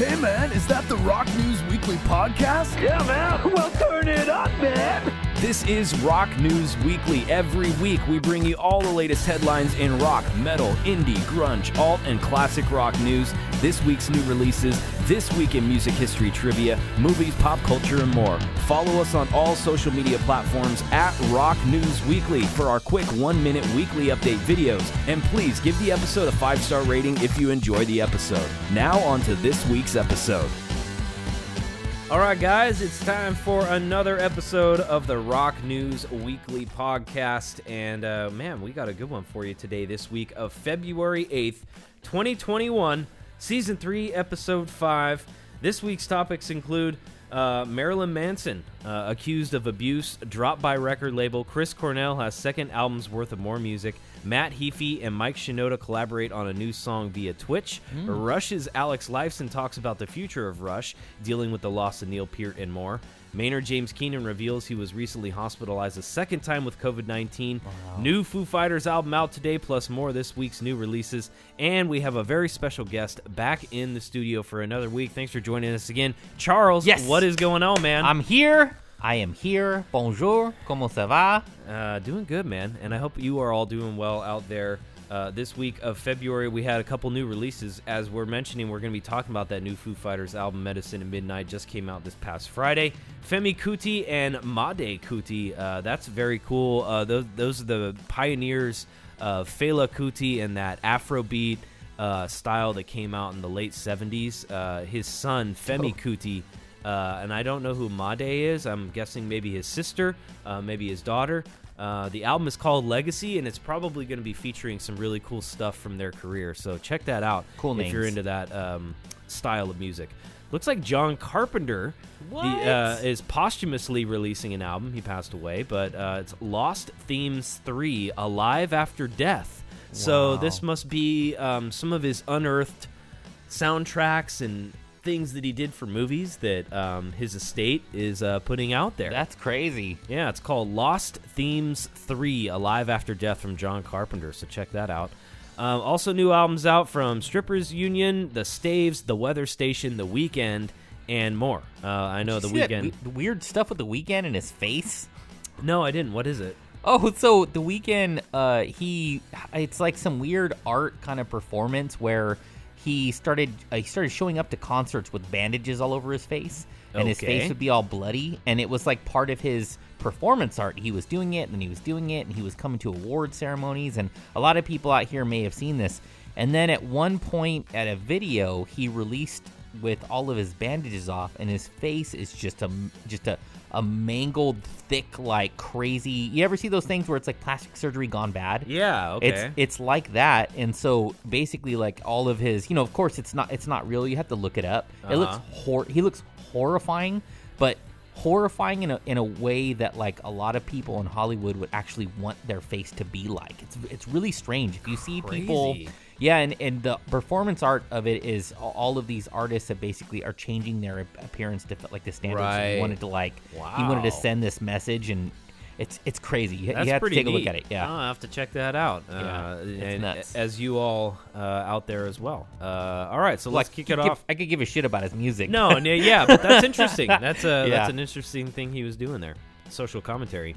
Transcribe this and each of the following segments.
Hey man, is that the Rock News Weekly podcast? Yeah, man. Well, turn it up, man. This is Rock News Weekly. Every week, we bring you all the latest headlines in rock, metal, indie, grunge, alt, and classic rock news. This week's new releases, this week in music history trivia, movies, pop culture, and more. Follow us on all social media platforms at Rock News Weekly for our quick one minute weekly update videos. And please give the episode a five star rating if you enjoy the episode. Now, on to this week's episode. All right, guys, it's time for another episode of the Rock News Weekly podcast. And uh, man, we got a good one for you today, this week of February 8th, 2021, Season 3, Episode 5. This week's topics include uh, Marilyn Manson, uh, accused of abuse, dropped by record label. Chris Cornell has second album's worth of more music. Matt Heafy and Mike Shinoda collaborate on a new song via Twitch. Hmm. Rush's Alex Lifeson talks about the future of Rush, dealing with the loss of Neil Peart and more. Maynard James Keenan reveals he was recently hospitalized a second time with COVID 19. New Foo Fighters album out today, plus more this week's new releases. And we have a very special guest back in the studio for another week. Thanks for joining us again. Charles, Yes. what is going on, man? I'm here. I am here. Bonjour. Comment ça va? Uh, doing good, man. And I hope you are all doing well out there. Uh, this week of February, we had a couple new releases. As we're mentioning, we're going to be talking about that new Foo Fighters album, Medicine at Midnight, just came out this past Friday. Femi Kuti and Made Kuti. Uh, that's very cool. Uh, those, those are the pioneers of Fela Kuti and that Afrobeat uh, style that came out in the late 70s. Uh, his son, Femi Kuti, uh, and I don't know who Made is. I'm guessing maybe his sister, uh, maybe his daughter. Uh, the album is called Legacy, and it's probably going to be featuring some really cool stuff from their career. So check that out Cool if you're into that um, style of music. Looks like John Carpenter the, uh, is posthumously releasing an album. He passed away, but uh, it's Lost Themes 3 Alive After Death. So this must be um, some of his unearthed soundtracks and things that he did for movies that um, his estate is uh, putting out there. That's crazy. yeah, it's called Lost Themes 3 Alive After Death from John Carpenter, so check that out. Um, also, new albums out from Strippers Union, The Staves, The Weather Station, The Weeknd, and more. Uh, I know The Weeknd. we- weird stuff with the Weeknd in his face. no, I didn't. What is it? Oh, so the Weeknd, uh, he it's like some weird art kind of performance where he started uh, he started showing up to concerts with bandages all over his face, and his face would be all bloody, and it was like part of his performance art. He was doing it, and he was doing it, and he was coming to award ceremonies, and a lot of people out here may have seen this. And then at one point at a video, he released with all of his bandages off, and his face is just a just a a mangled, thick, like crazy. You ever see those things where it's like plastic surgery gone bad? Yeah, okay. It's it's like that, and so basically, like all of his, you know, of course, it's not it's not real. You have to look it up. It looks Uh-huh. hor- he looks horrifying, but horrifying in a in a way that like a lot of people in Hollywood would actually want their face to be like. It's it's really strange if you see people. Yeah, and, and the performance art of it is all of these artists that basically are changing their appearance to fit like the standards. Right. He wanted to like wow. he wanted to send this message, and it's it's crazy. You, That's you have to take a look neat. at it. Yeah. I'll have to check that out. Yeah, uh, it's and nuts. As you all uh, out there as well. Uh, all right, so let's kick it give- off. I could give a shit about his music. No, yeah, but that's interesting. That's a Yeah. that's an interesting thing he was doing there. Social commentary.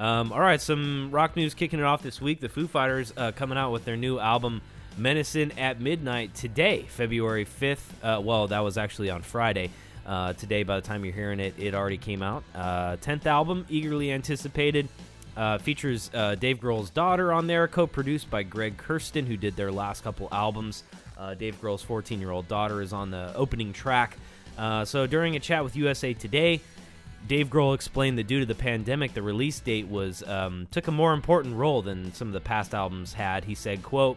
Um, all right, some rock news kicking it off this week. The Foo Fighters uh, coming out with their new album "Medicine at Midnight" today, February fifth. Uh, well, that was actually on Friday. Uh, today, by the time you're hearing it, it already came out. Uh, Tenth album, eagerly anticipated. Uh, features uh, Dave Grohl's daughter on there, co-produced by Greg Kurstin, who did their last couple albums. Uh, Dave Grohl's 14-year-old daughter is on the opening track. Uh, so during a chat with USA Today, Dave Grohl explained that due to the pandemic, the release date was um, took a more important role than some of the past albums had. He said, "quote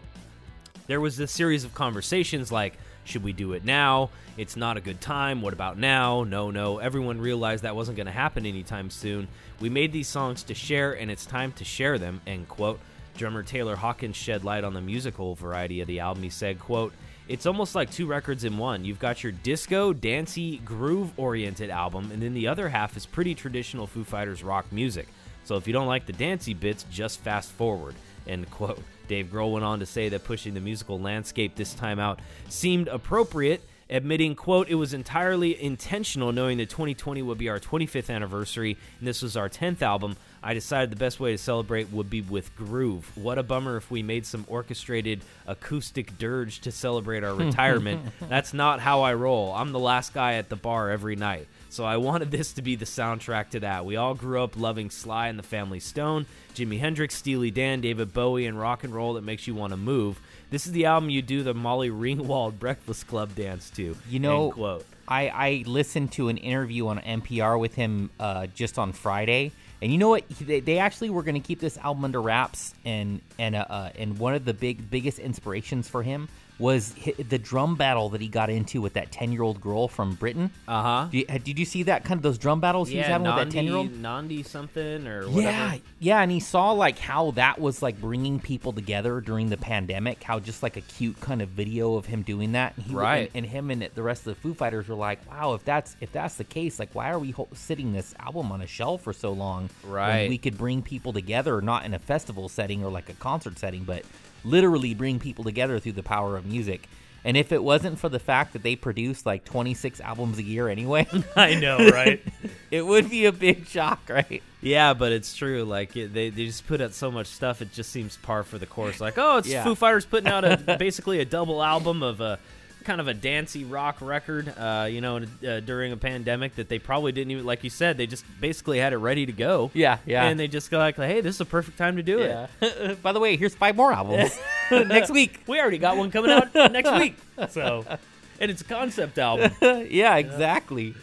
There was this series of conversations like." Should we do it now? It's not a good time. What about now? No, no. Everyone realized that wasn't going to happen anytime soon. We made these songs to share, and it's time to share them. End quote. Drummer Taylor Hawkins shed light on the musical variety of the album. He said, quote, It's almost like two records in one. You've got your disco, dancey, groove oriented album, and then the other half is pretty traditional Foo Fighters rock music. So if you don't like the dancey bits, just fast forward. End quote. Dave Grohl went on to say that pushing the musical landscape this time out seemed appropriate admitting, quote, it was entirely intentional knowing that 2020 would be our 25th anniversary and this was our 10th album. I decided the best way to celebrate would be with groove. What a bummer if we made some orchestrated acoustic dirge to celebrate our retirement. That's not how I roll. I'm the last guy at the bar every night. So I wanted this to be the soundtrack to that. We all grew up loving Sly and the Family Stone, Jimi Hendrix, Steely Dan, David Bowie, and rock and roll that makes you want to move. This is the album you do the Molly Ringwald Breakfast Club dance to. You know, quote. I, I listened to an interview on NPR with him uh, just on Friday, and you know what? They, they actually were going to keep this album under wraps, and and uh, uh, and one of the big biggest inspirations for him was the drum battle that he got into with that ten year old girl from Britain. Uh huh. Did you, did you see that kind of those drum battles he was having with that ten year old? Nandi, Nandi something or whatever. Yeah, yeah, and he saw like how that was like bringing people together during the pandemic. How just like a cute kind of video of him doing that, and he, Right. And, and him and the rest of the Foo Fighters were like, "Wow, if that's if that's the case, like, why are we ho- sitting this album on a shelf for so long? Right. we could bring people together, not in a festival setting or like a concert setting, but literally bring people together through the power of music." And if it wasn't for the fact that they produce like 26 albums a year anyway, I know, right? it would be a big shock, right? yeah, but it's true. Like it, they, they just put out so much stuff, it just seems par for the course. Like, oh, it's Yeah. Foo Fighters putting out a basically a double album of a kind of a dancey rock record. Uh, you know, uh, during a pandemic that they probably didn't even, like you said, they just basically had it ready to go. Yeah, yeah. And they just go like, hey, this is a perfect time to do it. By the way, here's five more albums next week. We already got one coming out next week. So, and it's a concept album. yeah, exactly.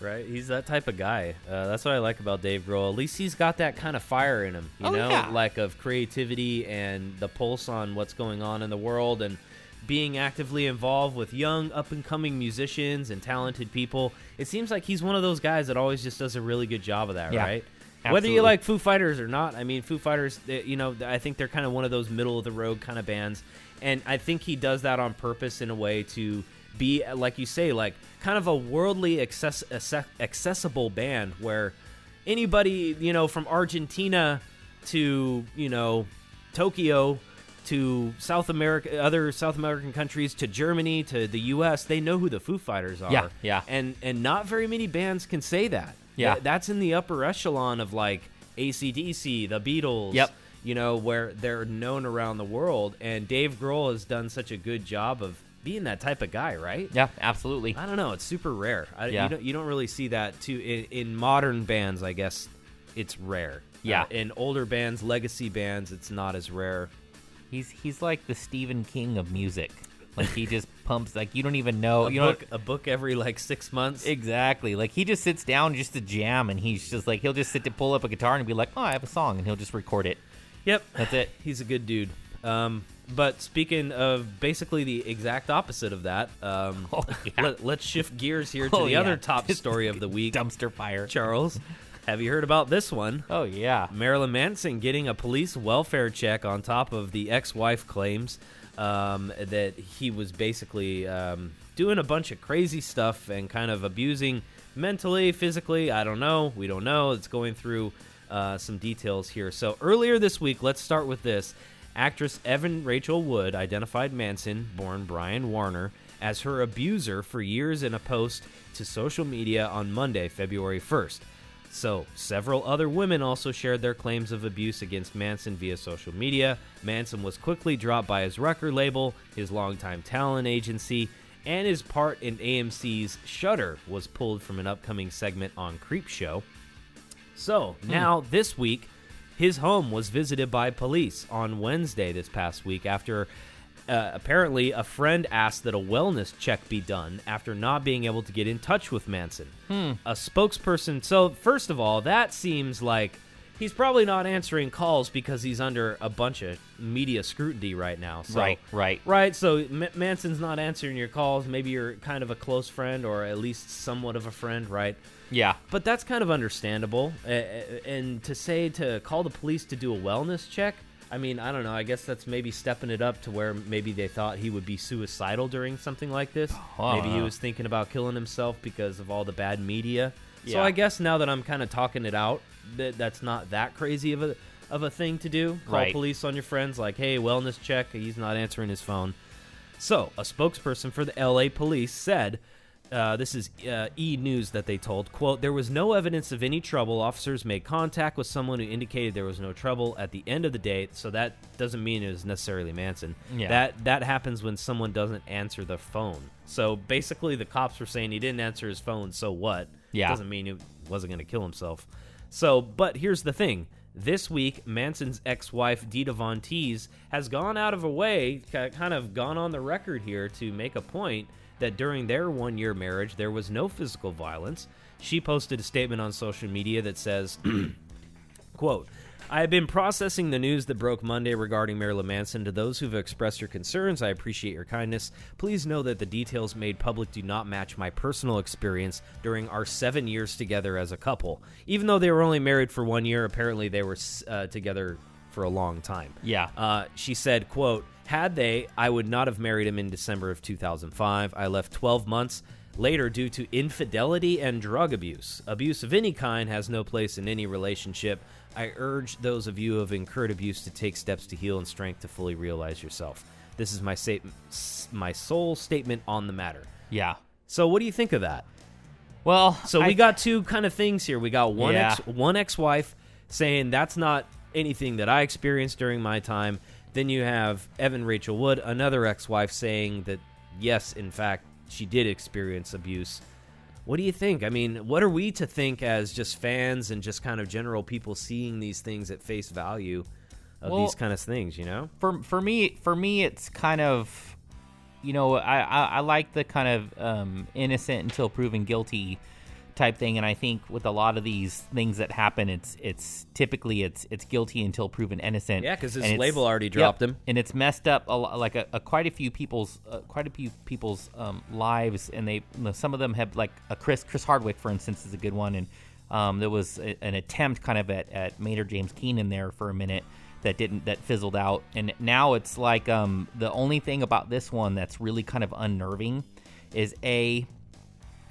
Right, he's that type of guy. Uh, that's what I like about Dave Grohl. At least he's got that kind of fire in him, you Oh, know, yeah. like of creativity and the pulse on what's going on in the world, and being actively involved with young, up and coming musicians and talented people. It seems like he's one of those guys that always just does a really good job of that, Yeah, right? Whether you like Foo Fighters or not, I mean, Foo Fighters, they- you know, I think they're kind of one of those middle of the road kind of bands, and I think he does that on purpose in a way to be, like you say, like kind of a worldly access- accessible band where anybody, you know, from Argentina to you know Tokyo to South America, other South American countries to Germany to the U.S., they know who the Foo Fighters are. Yeah, yeah. and and not very many bands can say that. Yeah. Th- that's in the upper echelon of like ACDC, the Beatles. Yep. You know, where they're known around the world. And Dave Grohl has done such a good job of being that type of guy, right? Yeah, absolutely. I don't know. It's super rare. I, Yeah. you, don't, you don't really see that too in, in modern bands. I guess it's rare. Yeah. Uh, in older bands, legacy bands, it's not as rare. He's he's like the Stephen King of music. Like he just pumps like you don't even know A you book, know a book every like six months. exactly. Like he just sits down just to jam and he's just like he'll just sit to pull up a guitar and be like, "Oh, I have a song." And he'll just record it. Yep, That's it. He's a good dude. Um, but speaking of basically the exact opposite of that, um, Oh, yeah. let, us shift gears here to Oh, the yeah. other top story of the week. Dumpster fire. Charles, have you heard about this one? Oh yeah. Marilyn Manson getting a police welfare check on top of the ex-wife claims um, that he was basically um, doing a bunch of crazy stuff and kind of abusing mentally, physically. I don't know. We don't know. It's going through uh, some details here. So earlier this week, let's start with this. Actress Evan Rachel Wood identified Manson, born Brian Warner, as her abuser for years in a post to social media on Monday, February 1st. So, several other women also shared their claims of abuse against Manson via social media. Manson was quickly dropped by his record label, his longtime talent agency, and his part in AMC's Shudder was pulled from an upcoming segment on Creep Show. So, hmm. now this week, his home was visited by police on Wednesday this past week after uh, apparently a friend asked that a wellness check be done after not being able to get in touch with Manson. A spokesperson. So, first of all, that seems like he's probably not answering calls because he's under a bunch of media scrutiny right now. So, Right, right. Right. So M- Manson's not answering your calls. Maybe you're kind of a close friend or at least somewhat of a friend, right? Yeah. But that's kind of understandable. Uh, and to say to call the police to do a wellness check, I mean, I don't know. I guess that's maybe stepping it up to where maybe they thought he would be suicidal during something like this. Oh, maybe he was thinking about killing himself because of all the bad media. So I guess now that I'm kind of talking it out, that that's not that crazy of a of a thing to do. Call Right. police on your friends like, "Hey, wellness check. He's not answering his phone." So, a spokesperson for the LA police said, uh, this is uh, E News that they told, quote, there was no evidence of any trouble. Officers made contact with someone who indicated there was no trouble at the end of the day, so that doesn't mean it was necessarily Manson. Yeah. That that happens when someone doesn't answer the phone. So basically the cops were saying he didn't answer his phone, so what? Yeah. Doesn't mean he wasn't going to kill himself. So, but here's the thing. This week, Manson's ex-wife Dita Von Teese has gone out of a way, kind of gone on the record here to make a point that during their one-year marriage there was no physical violence. She posted a statement on social media that says, Quote, I have been processing the news that broke Monday regarding Marilyn Manson. To those who've expressed your concerns, I appreciate your kindness. Please know that the details made public do not match my personal experience during our seven years together as a couple. Even though they were only married for one year, apparently they were uh, together for a long time. Yeah. Uh, she said, quote, had they, I would not have married him in December of 2005. I left 12 months later due to infidelity and drug abuse. Abuse of any kind has no place in any relationship. I urge those of you who have incurred abuse to take steps to heal and strength to fully realize yourself. This is my sta- my sole statement on the matter. Yeah. So, what do you think of that? Well, So I- we got two kind of things here. We got one Yeah. ex one ex-wife saying that's not anything that I experienced during my time. Then you have Evan Rachel Wood, another ex-wife saying that yes, in fact, she did experience abuse. What do you think? I mean, what are we to think as just fans and just kind of general people seeing these things at face value of Well- these kind of things, you know? for for me for me it's kind of you know I, I I like the kind of um, innocent until proven guilty type thing and I think with a lot of these things that happen it's it's typically it's it's guilty until proven innocent Yeah, 'cause his label already yep, dropped him. and it's messed up a, lo- like a, a quite a few people's uh, quite a few people's um, lives and they you know, some of them have like a Chris Chris Hardwick for instance is a good one and um, there was a, an attempt kind of at, at Maynard James Keenan there for a minute that didn't that fizzled out and now it's like um, the only thing about this one that's really kind of unnerving is a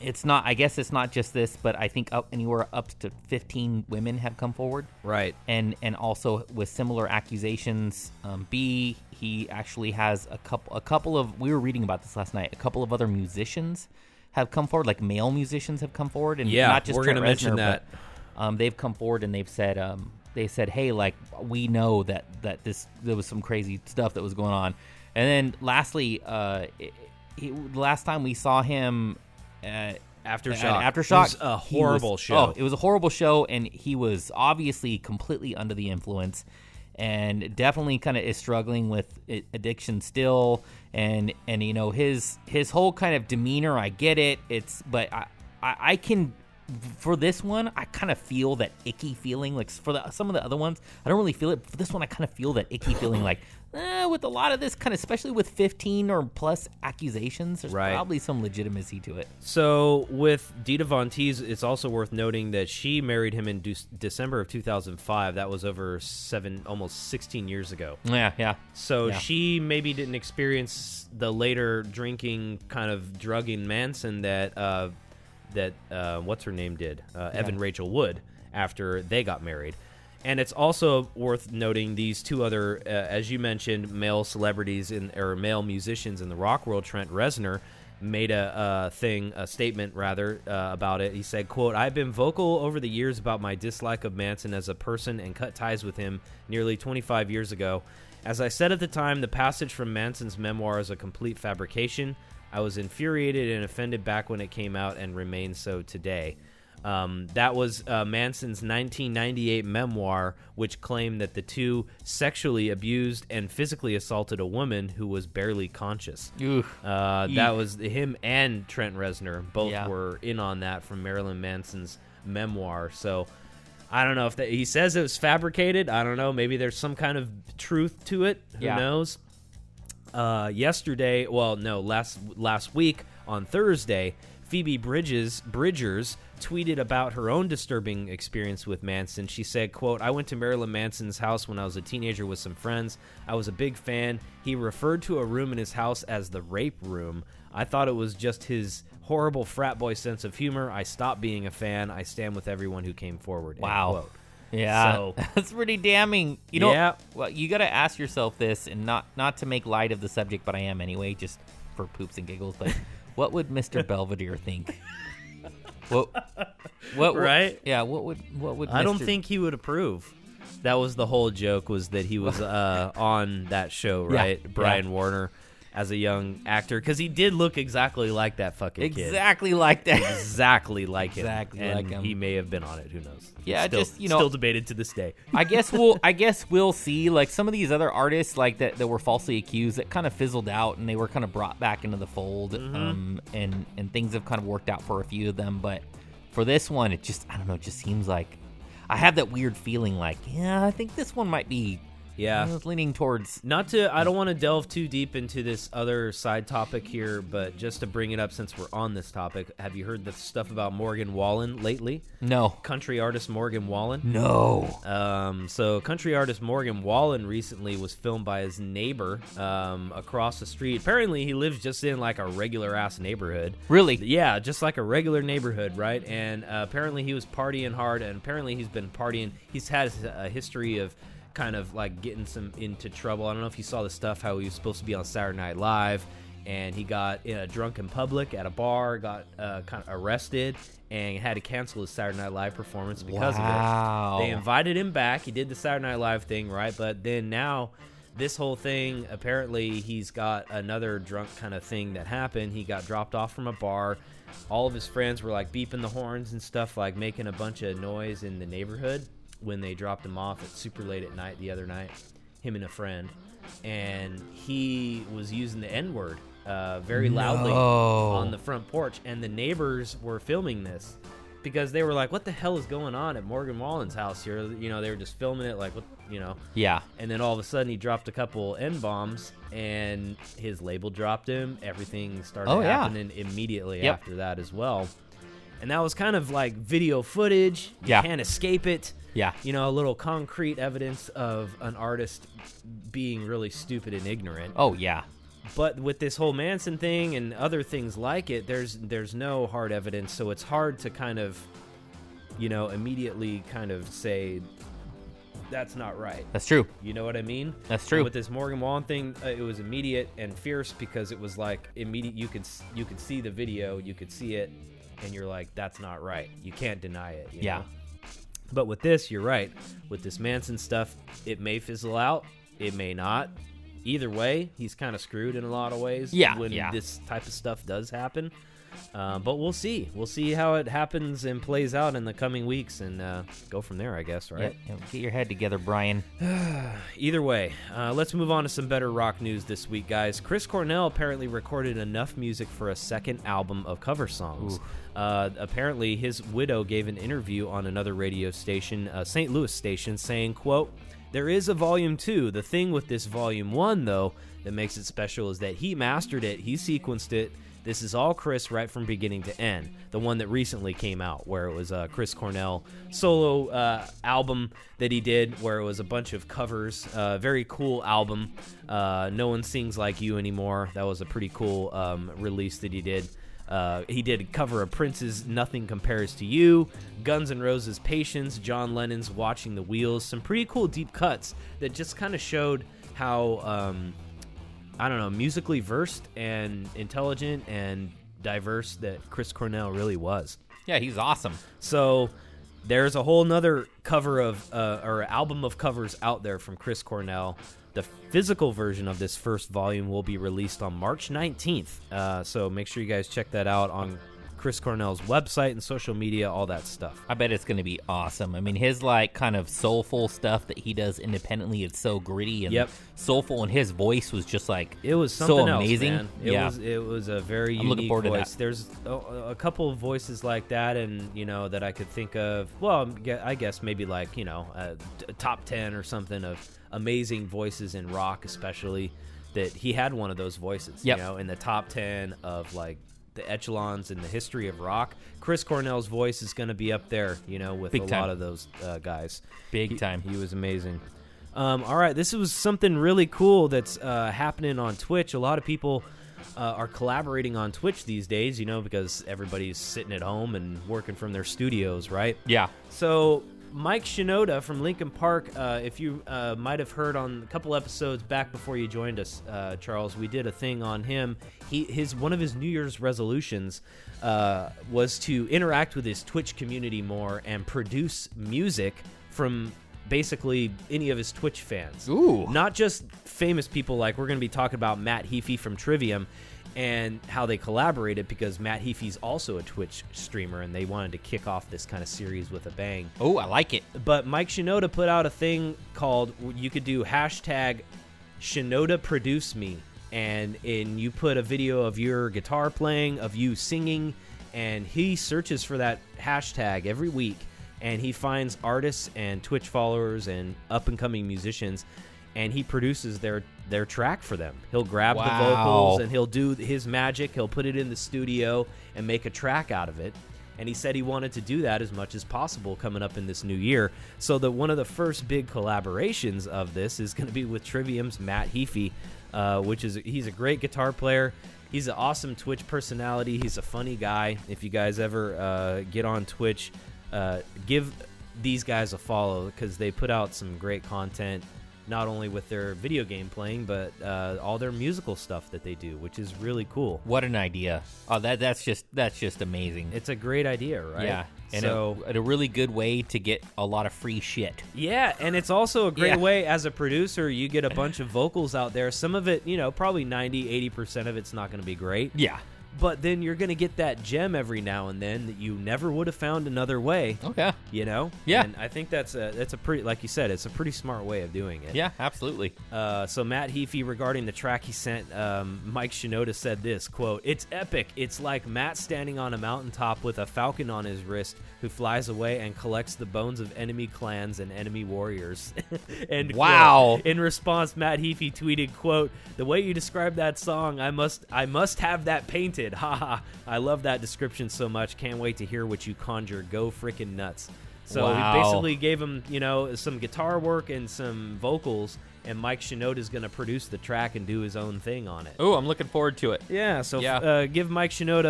it's not i guess it's not just this but i think up anywhere up to 15 women have come forward Right. and and also with similar accusations um, b he actually has a couple a couple of we were reading about this last night a couple of other musicians have come forward like male musicians have come forward and Yeah, not just we're Trent gonna mention that. but, um, they've come forward and they've said um, they said hey like we know that that this there was some crazy stuff that was going on and then lastly uh, it, he, the last time we saw him uh, Aftershock. at Aftershock. It was a horrible was- show. Oh, it was a horrible show, and he was obviously completely under the influence, and definitely kind of is struggling with addiction still. And and you know his his whole kind of demeanor, I get it. It's but I I, I can. For this one, I kind of feel that icky feeling. Like for the, some of the other ones, I don't really feel it. For this one, I kind of feel that icky feeling. Like eh, with a lot of this, kind of, especially with 15 or plus accusations, there's Right. probably some legitimacy to it. So with Dita Von Teese, it's also worth noting that she married him in De- December of 2005. That was over seven, almost 16 years ago. Yeah, yeah. So Yeah. she maybe didn't experience the later drinking, kind of drugging Manson that uh, that uh, what's her name did, uh, Evan Rachel Wood, after they got married. And it's also worth noting these two other, uh, as you mentioned, male celebrities in or male musicians in the rock world. Trent Reznor made a uh, thing, a statement rather uh, about it. He said, "quote I've been vocal over the years about my dislike of Manson as a person and cut ties with him nearly 25 years ago. As I said at the time, the passage from Manson's memoir is a complete fabrication. I was infuriated and offended back when it came out and remain so today." Um, that was uh, Manson's 1998 memoir, which claimed that the two sexually abused and physically assaulted a woman who was barely conscious. Uh, that was him and Trent Reznor both Yeah. were in on that from Marilyn Manson's memoir. So I don't know if that, he says it was fabricated. I don't know. Maybe there's some kind of truth to it. Who Yeah. knows? Uh, yesterday, well, no, last last week on Thursday, Phoebe Bridges Bridgers tweeted about her own disturbing experience with Manson. She said, "quote I went to Marilyn Manson's house when I was a teenager with some friends. I was a big fan. He referred to a room in his house as the rape room. I thought it was just his horrible frat boy sense of humor. I stopped being a fan. I stand with everyone who came forward." Wow. quote. Yeah, So, that's pretty damning. You know, Yeah. well, you got to ask yourself this, and not not to make light of the subject, but I am anyway, just for poops and giggles. But what would Mister Belvedere think? What? What? Right? Yeah. What would? What would? I don't Mr. think he would approve. That was the whole joke was that he was uh, on that show, right? Brian. Warner as a young actor because he did look exactly like that fucking kid. exactly like that. Exactly like him. Exactly and like him. He may have been on it. Who knows? Yeah, still, just, you know- still debated to this day. I guess we'll I guess we'll see like some of these other artists like that that were falsely accused that kind of fizzled out and they were kind of brought back into the fold Mm-hmm. um and and things have kind of worked out for a few of them but for this one it just I don't know it just seems like I have that weird feeling like yeah I think this one might be Yeah. I was leaning towards Not to, I don't want to delve too deep into this other side topic here, but just to bring it up since we're on this topic, have you heard the stuff about Morgan Wallen lately? no Country artist Morgan Wallen. no Um, so, country artist Morgan Wallen recently was filmed by his neighbor um, across the street. Apparently, he lives just in like a regular ass neighborhood. really Yeah, just like a regular neighborhood, right? And uh, apparently, he was partying hard, and apparently, he's been partying. He's had a history of kind of like getting some into trouble. I don't know if you saw the stuff how he was supposed to be on Saturday Night Live, and he got uh, drunk in public at a bar, got uh, kind of arrested, and had to cancel his Saturday Night Live performance because Wow. of it. They invited him back. He did the Saturday Night Live thing, right? But then now. This whole thing, apparently, he's got another drunk kind of thing that happened. He got dropped off from a bar. All of his friends were like beeping the horns and stuff, like making a bunch of noise in the neighborhood when they dropped him off at super late at night the other night. Him and a friend, and he was using the N word uh, very loudly No. on the front porch, and the neighbors were filming this because they were like, "What the hell is going on at Morgan Wallen's house here?" You know, they were just filming it, like, "What?" You know. yeah And then all of a sudden, he dropped a couple n bombs, and his label dropped him. Everything started Oh, yeah. happening immediately Yep. after that as well. And that was kind of like video footage. You Yeah. can't escape it. Yeah You know, a little concrete evidence of an artist being really stupid and ignorant. oh yeah But with this whole Manson thing and other things like it, there's there's no hard evidence, so it's hard to kind of, you know, immediately kind of say that's not right. that's true You know what I mean? That's And true. with this Morgan Wallen thing, uh, it was immediate and fierce because it was like immediate. You could you could see the video, you could see it, and you're like, that's not right. You can't deny it. you Yeah. know? But with this, you're right. With this Manson stuff, it may fizzle out. It may not. Either way, he's kind of screwed in a lot of ways. Yeah, When yeah. this type of stuff does happen. Uh, but we'll see. We'll see how it happens and plays out in the coming weeks, and uh, go from there, I guess. Right. Yeah, get your head together Brian Either way, uh, let's move on to some better rock news this week, guys. Chris Cornell apparently recorded enough music for a second album of cover songs. Uh, apparently, his widow gave an interview on another radio station, a St. Louis station, saying, "quote There is a volume two. The thing with this volume one, though, that makes it special is that he mastered it, he sequenced it." This is all Chris right from beginning to end. The one that recently came out, where it was a Chris Cornell solo uh, album that he did, where it was a bunch of covers. Uh, very cool album. Uh, no one sings like you anymore. That was a pretty cool um, release that he did. Uh, he did cover of Prince's "Nothing Compares to You," Guns N' Roses' "Patience," John Lennon's "Watching the Wheels." Some pretty cool deep cuts that just kind of showed how. Um, I don't know, musically versed and intelligent and diverse that Chris Cornell really was. yeah he's awesome So there's a whole nother cover of uh, or album of covers out there from Chris Cornell. The physical version of this first volume will be released on March 19th. Uh, so make sure you guys check that out on Chris Cornell's website and social media, all that stuff. I bet it's going to be awesome. I mean, his like kind of soulful stuff that he does independently, it's so gritty and Yep. soulful, and his voice was just like It was something so else, amazing. man. It yeah, was it was a very I'm unique voice. There's a, a couple of voices like that, and you know that I could think of. Well, I guess maybe like you know a, t- top ten or something of amazing voices in rock, especially that he had one of those voices. Yep. You know, in the top ten of like the echelons in the history of rock, Chris Cornell's voice is going to be up there. You know, with Big a time. lot of those uh, guys. big He- time. He was amazing. Um, all right, this was something really cool that's uh, happening on Twitch. A lot of people uh, are collaborating on Twitch these days, you know, because everybody's sitting at home and working from their studios, right? yeah, So Mike Shinoda from Linkin Park. Uh, if you uh, might have heard on a couple episodes back before you joined us, uh, Charles, we did a thing on him. He his one of his New Year's resolutions uh, was to interact with his Twitch community more and produce music from basically any of his Twitch fans. Ooh. Not just famous people like we're going to be talking about Matt Heafy from Trivium and how they collaborated because Matt Heafy's also a Twitch streamer and they wanted to kick off this kind of series with a bang. Oh, I like it. But Mike Shinoda put out a thing called you could do hashtag Shinoda produce me and and you put a video of your guitar playing, of you singing, and he searches for that hashtag every week and he finds artists and Twitch followers and up and coming musicians and he produces their their track for them. He'll grab the vocals and he'll do his magic. He'll put it in the studio and make a track out of it. And he said he wanted to do that as much as possible coming up in this new year. So that one of the first big collaborations of this is going to be with Trivium's Matt Heafy, uh, which is he's a great guitar player. He's an awesome Twitch personality. He's a funny guy. If you guys ever uh, get on Twitch, uh, give these guys a follow because they put out some great content not only with their video game playing but uh, all their musical stuff that they do which is really cool What an idea. Oh, that that's just that's just amazing. it's a great idea right Yeah. And so a, and a really good way to get a lot of free shit. yeah and it's also a great Yeah. way as a producer you get a bunch of vocals out there some of it you know probably 90 80% of it's not going to be great Yeah. But then you're going to get that gem every now and then that you never would have found another way Okay. you know Yeah. and i think that's a that's a pretty like you said it's a pretty smart way of doing it Yeah, absolutely. Uh, so Matt Heafy, regarding the track he sent, um, Mike Shinoda said this quote: "It's epic. It's like Matt standing on a mountaintop with a falcon on his wrist, who flies away and collects the bones of enemy clans and enemy warriors." and Wow. In response, Matt Heafy tweeted, "quote The way you describe that song, I must, I must have that painted. Haha! I love that description so much. Can't wait to hear what you conjure. Go frickin' nuts." So Wow. he basically gave him, you know, some guitar work and some vocals, and Mike Shinoda is going to produce the track and do his own thing on it. Oh, I'm looking forward to it. Yeah, so Yeah. Uh, give Mike Shinoda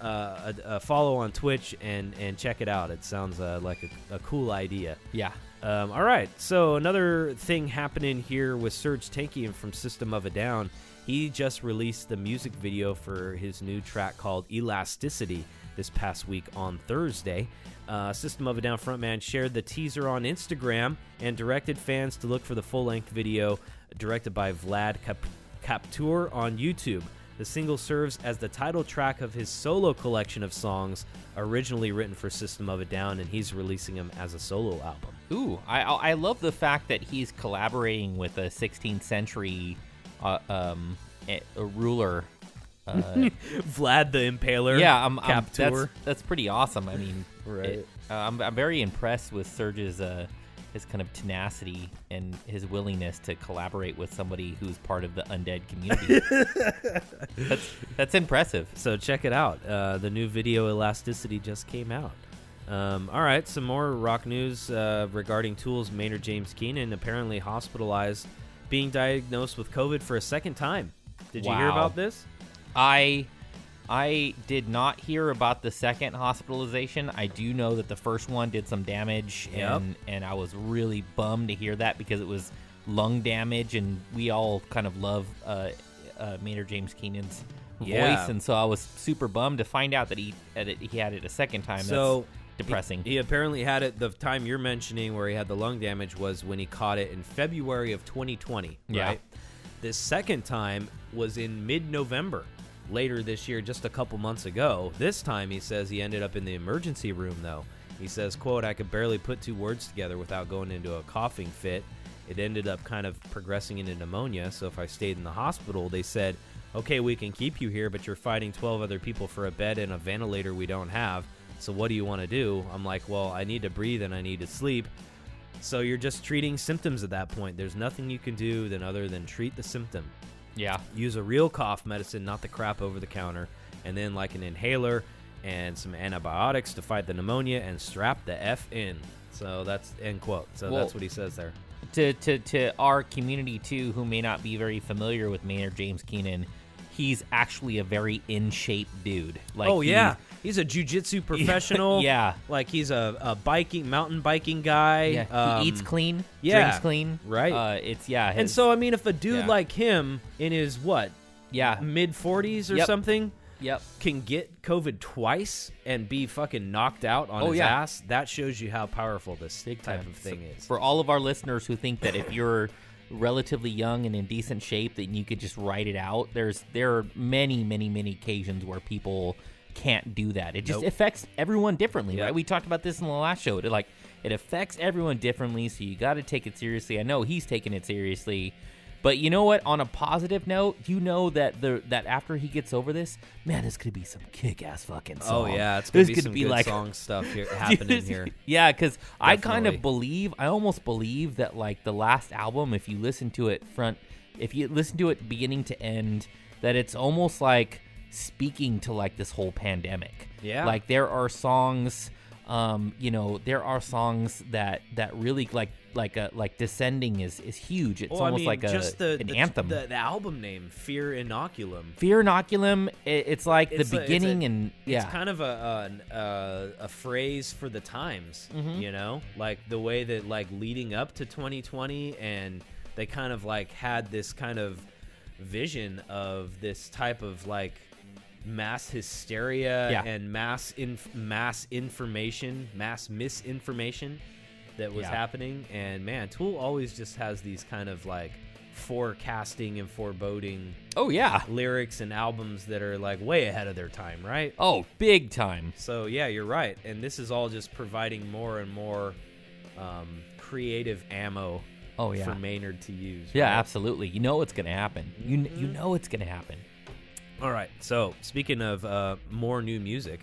uh, uh, a, a follow on Twitch and and check it out. It sounds uh, like a, a cool idea. Yeah. Um, all right, so another thing happening here with Serj Tankian from System of a Down. He just released the music video for his new track called Elasticity this past week on Thursday. Uh, System of a Down frontman shared the teaser on Instagram and directed fans to look for the full length video directed by Vlad Kaptur on YouTube. The single serves as the title track of his solo collection of songs originally written for System of a Down, and he's releasing them as a solo album. Ooh, I I love the fact that he's collaborating with a 16th century uh, um a, a ruler. Uh, Vlad the Impaler. yeah, I'm, I'm that's that's pretty awesome. I mean, Right. it- uh, I'm I'm very impressed with Serj's uh his kind of tenacity and his willingness to collaborate with somebody who's part of the undead community. that's that's impressive. So check it out. Uh, the new video Elasticity just came out. Um, all right, some more rock news uh, regarding Tools. Maynard James Keenan apparently hospitalized, being diagnosed with COVID for a second time. Did you hear about this? I I did not hear about the second hospitalization. I do know that the first one did some damage Yep. and and I was really bummed to hear that because it was lung damage and we all kind of love uh, uh Maynard James Keenan's Yeah. voice and so I was super bummed to find out that he that he had it a second time. So That's depressing. He, he apparently had it the time you're mentioning where he had the lung damage was when he caught it in February of 2020. Yeah. Right. This second time was in mid-November, later this year, just a couple months ago. This time he says he ended up in the emergency room though. He says, "quote I could barely put two words together without going into a coughing fit. It ended up kind of progressing into pneumonia. So if I stayed in the hospital, they said." Okay, we can keep you here, but you're fighting 12 other people for a bed and a ventilator we don't have. So what do you want to do? I'm like, well, I need to breathe and I need to sleep. So you're just treating symptoms at that point. There's nothing you can do than other than treat the symptom. yeah. Use a real cough medicine, not the crap over the counter, and then like an inhaler and some antibiotics to fight the pneumonia and strap the F in. So that's end quote. So Well- that's what he says there. to, to, to our community too, who may not be very familiar with Maynard James Keenan, he's actually a very in shape dude. Like oh yeah, he's a jujitsu professional. Yeah. like he's a, a biking mountain biking guy. yeah, Um, he eats clean, yeah, drinks clean, right. Uh, it's yeah, And so I mean, if a dude Yeah. like him in his what yeah, mid forties or Yep. something yep, can get COVID twice and be fucking knocked out on Oh, his yeah. ass, that shows you how powerful this stick type of thing is. For all of our listeners who think that if you're relatively young and in decent shape, that you could just write it out. There's there are many, many, many occasions where people can't do that. It just Nope. affects everyone differently, Yep. right? We talked about this in the last show. It like it affects everyone differently, so you got to take it seriously. I know he's taking it seriously. But you know what? On a positive note, you know that the that after he gets over this, man, this could be some kick-ass fucking Oh yeah, it's gonna this be could some be good like song stuff here happening here. Yeah, because I kind of believe, I almost believe that like the last album, if you listen to it front, if you listen to it beginning to end, that it's almost like speaking to like this whole pandemic. Yeah. like there are songs, um, you know, there are songs that that really like like a like descending is is huge. It's Well, almost I mean, like a just the, an the, anthem. The, the album name, Fear Inoculum. Fear inoculum. It, it's like It's the a- beginning a- and yeah. It's kind of a uh, a phrase for the times, Mm-hmm. you know, like the way that like leading up to 2020, and they kind of like had this kind of vision of this type of like mass hysteria Yeah. and mass inf- mass information, mass misinformation that was Yeah. happening. And man, Tool always just has these kind of like forecasting and foreboding oh yeah. lyrics and albums that are like way ahead of their time, right? Oh, big time. So yeah, you're right, and this is all just providing more and more um, creative ammo Oh yeah. for Maynard to use. Yeah, right? absolutely. You know what's gonna happen. You kn- you know it's gonna happen. All right. So speaking of uh, more new music,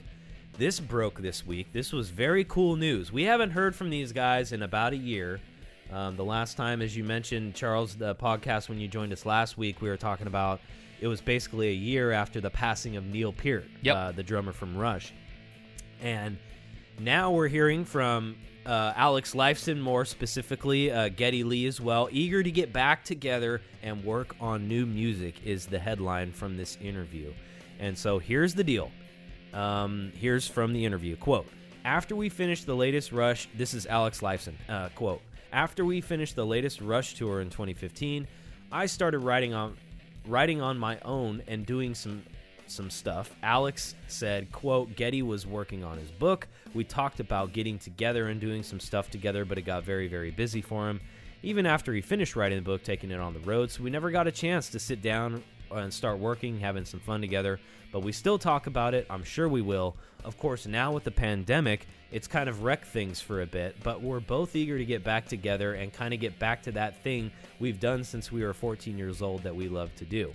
this broke this week. This was very cool news. We haven't heard from these guys in about a year. Um, the last time, as you mentioned, Charles, the podcast when you joined us last week, we were talking about it was basically a year after the passing of Neil Peart, Yep. uh, the drummer from Rush. And now we're hearing from uh, Alex Lifeson, more specifically uh, Geddy Lee as well, eager to get back together and work on new music, is the headline from this interview. And so here's the deal. Um, here's from the interview quote after we finished the latest rush this is alex lifeson uh, quote after we finished the latest rush tour in 2015 i started writing on writing on my own and doing some some stuff alex said quote geddy was working on his book we talked about getting together and doing some stuff together but it got very very busy for him even after he finished writing the book taking it on the road so we never got a chance to sit down and start working, having some fun together. But we still talk about it. I'm sure we will. Of course, now with the pandemic, it's kind of wrecked things for a bit, but we're both eager to get back together and kind of get back to that thing we've done since we were 14 years old that we love to do.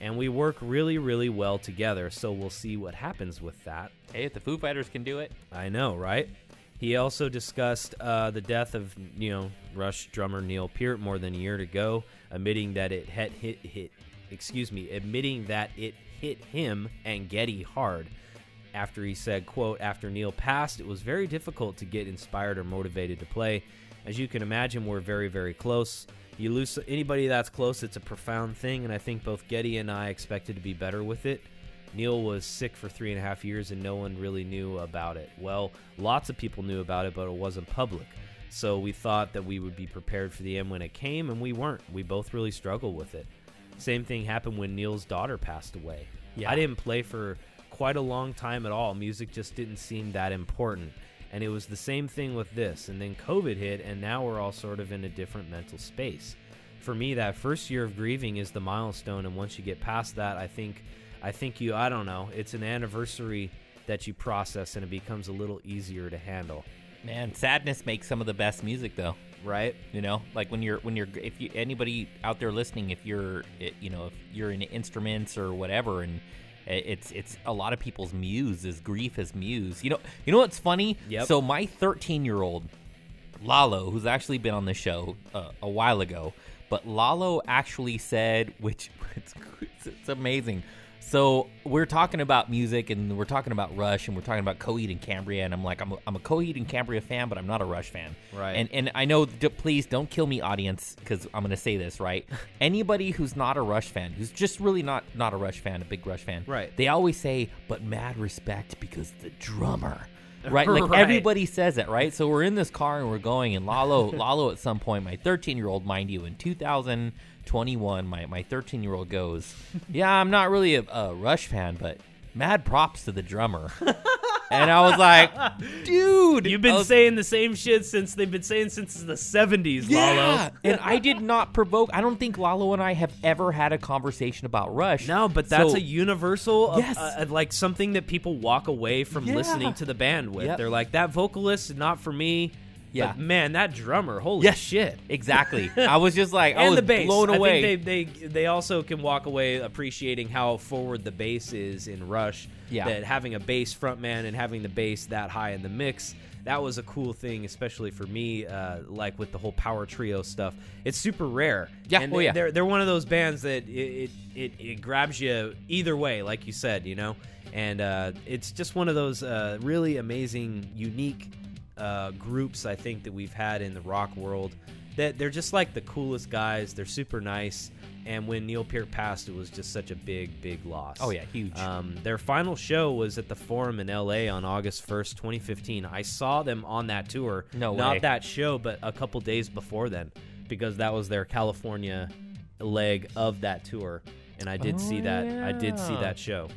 And we work really, really well together, so we'll see what happens with that. Hey, if the Foo Fighters can do it, I know, right? He also discussed uh, the death of you know Rush drummer Neil Peart more than a year ago, admitting that it had hit hit excuse me, admitting that it hit him and Geddy hard. After he said, "quote After Neil passed, it was very difficult to get inspired or motivated to play. As you can imagine, we're very very close. You lose anybody that's close, it's a profound thing, and I think both Geddy and I expected to be better with it." Neil was sick for three and a half years and no one really knew about it. Well, lots of people knew about it, but it wasn't public. So we thought that we would be prepared for the end when it came, and we weren't. We both really struggled with it. Same thing happened when Neil's daughter passed away. Yeah. I didn't play for quite a long time at all. Music just didn't seem that important. And it was the same thing with this. And then COVID hit, and now we're all sort of in a different mental space. For me, that first year of grieving is the milestone, and once you get past that, I think, I think you, I don't know, it's an anniversary that you process, and it becomes a little easier to handle, man, sadness makes some of the best music though. right? You know, like when you're when you're if you anybody out there listening, if you're you know if you're in instruments or whatever, and it's it's a lot of people's muse is grief as muse. You know, you know what's funny? Yep. So my 13 year old Lalo, who's actually been on the show uh, a while ago, but Lalo actually said, which it's, it's, it's amazing. So we're talking about music and we're talking about Rush and we're talking about Coheed and Cambria and I'm like I'm a, I'm a Coheed and Cambria fan but I'm not a Rush fan. Right. And and I know d- please don't kill me audience cuz I'm going to say this, right? Anybody who's not a Rush fan, who's just really not not a Rush fan, a big Rush fan. Right. They always say but mad respect because the drummer Right, like Right. everybody says it, right? So we're in this car and we're going, and Lalo, Lalo, at some point, my 13 year old, mind you, in 2021, my my 13 year old goes, "Yeah, I'm not really a, a Rush fan, but mad props to the drummer." and I was like, "Dude, You've been was- saying the same shit since they've been saying since the 70s, yeah." Lalo. and I did not provoke. I don't think Lalo and I have ever had a conversation about Rush. No, but that's So- a universal, of, Yes. uh, like something that people walk away from Yeah. listening to the band with. Yep. They're like, that vocalist is not for me. Yeah. But man, that drummer, holy Yes. shit. exactly. I was just like, I was the bass. blown away. I think they, they they also can walk away appreciating how forward the bass is in Rush. Yeah. That having a bass frontman and having the bass that high in the mix, that was a cool thing, especially for me. Uh, like with the whole power trio stuff, it's super rare. Yeah. And Oh, yeah. They're they're one of those bands that it it, it, it grabs you either way, like you said, you know. And uh, it's just one of those uh, really amazing, unique uh, groups I think that we've had in the rock world. That they're just like the coolest guys. They're super nice. And when Neil Peart passed, it was just such a big, big loss. Oh, yeah, huge. Um, their final show was at the Forum in LA on August 1st, 2015. I saw them on that tour. No Not way. that show, but a couple days before then, because that was their California leg of that tour. And I did Oh, see that. I did see that show.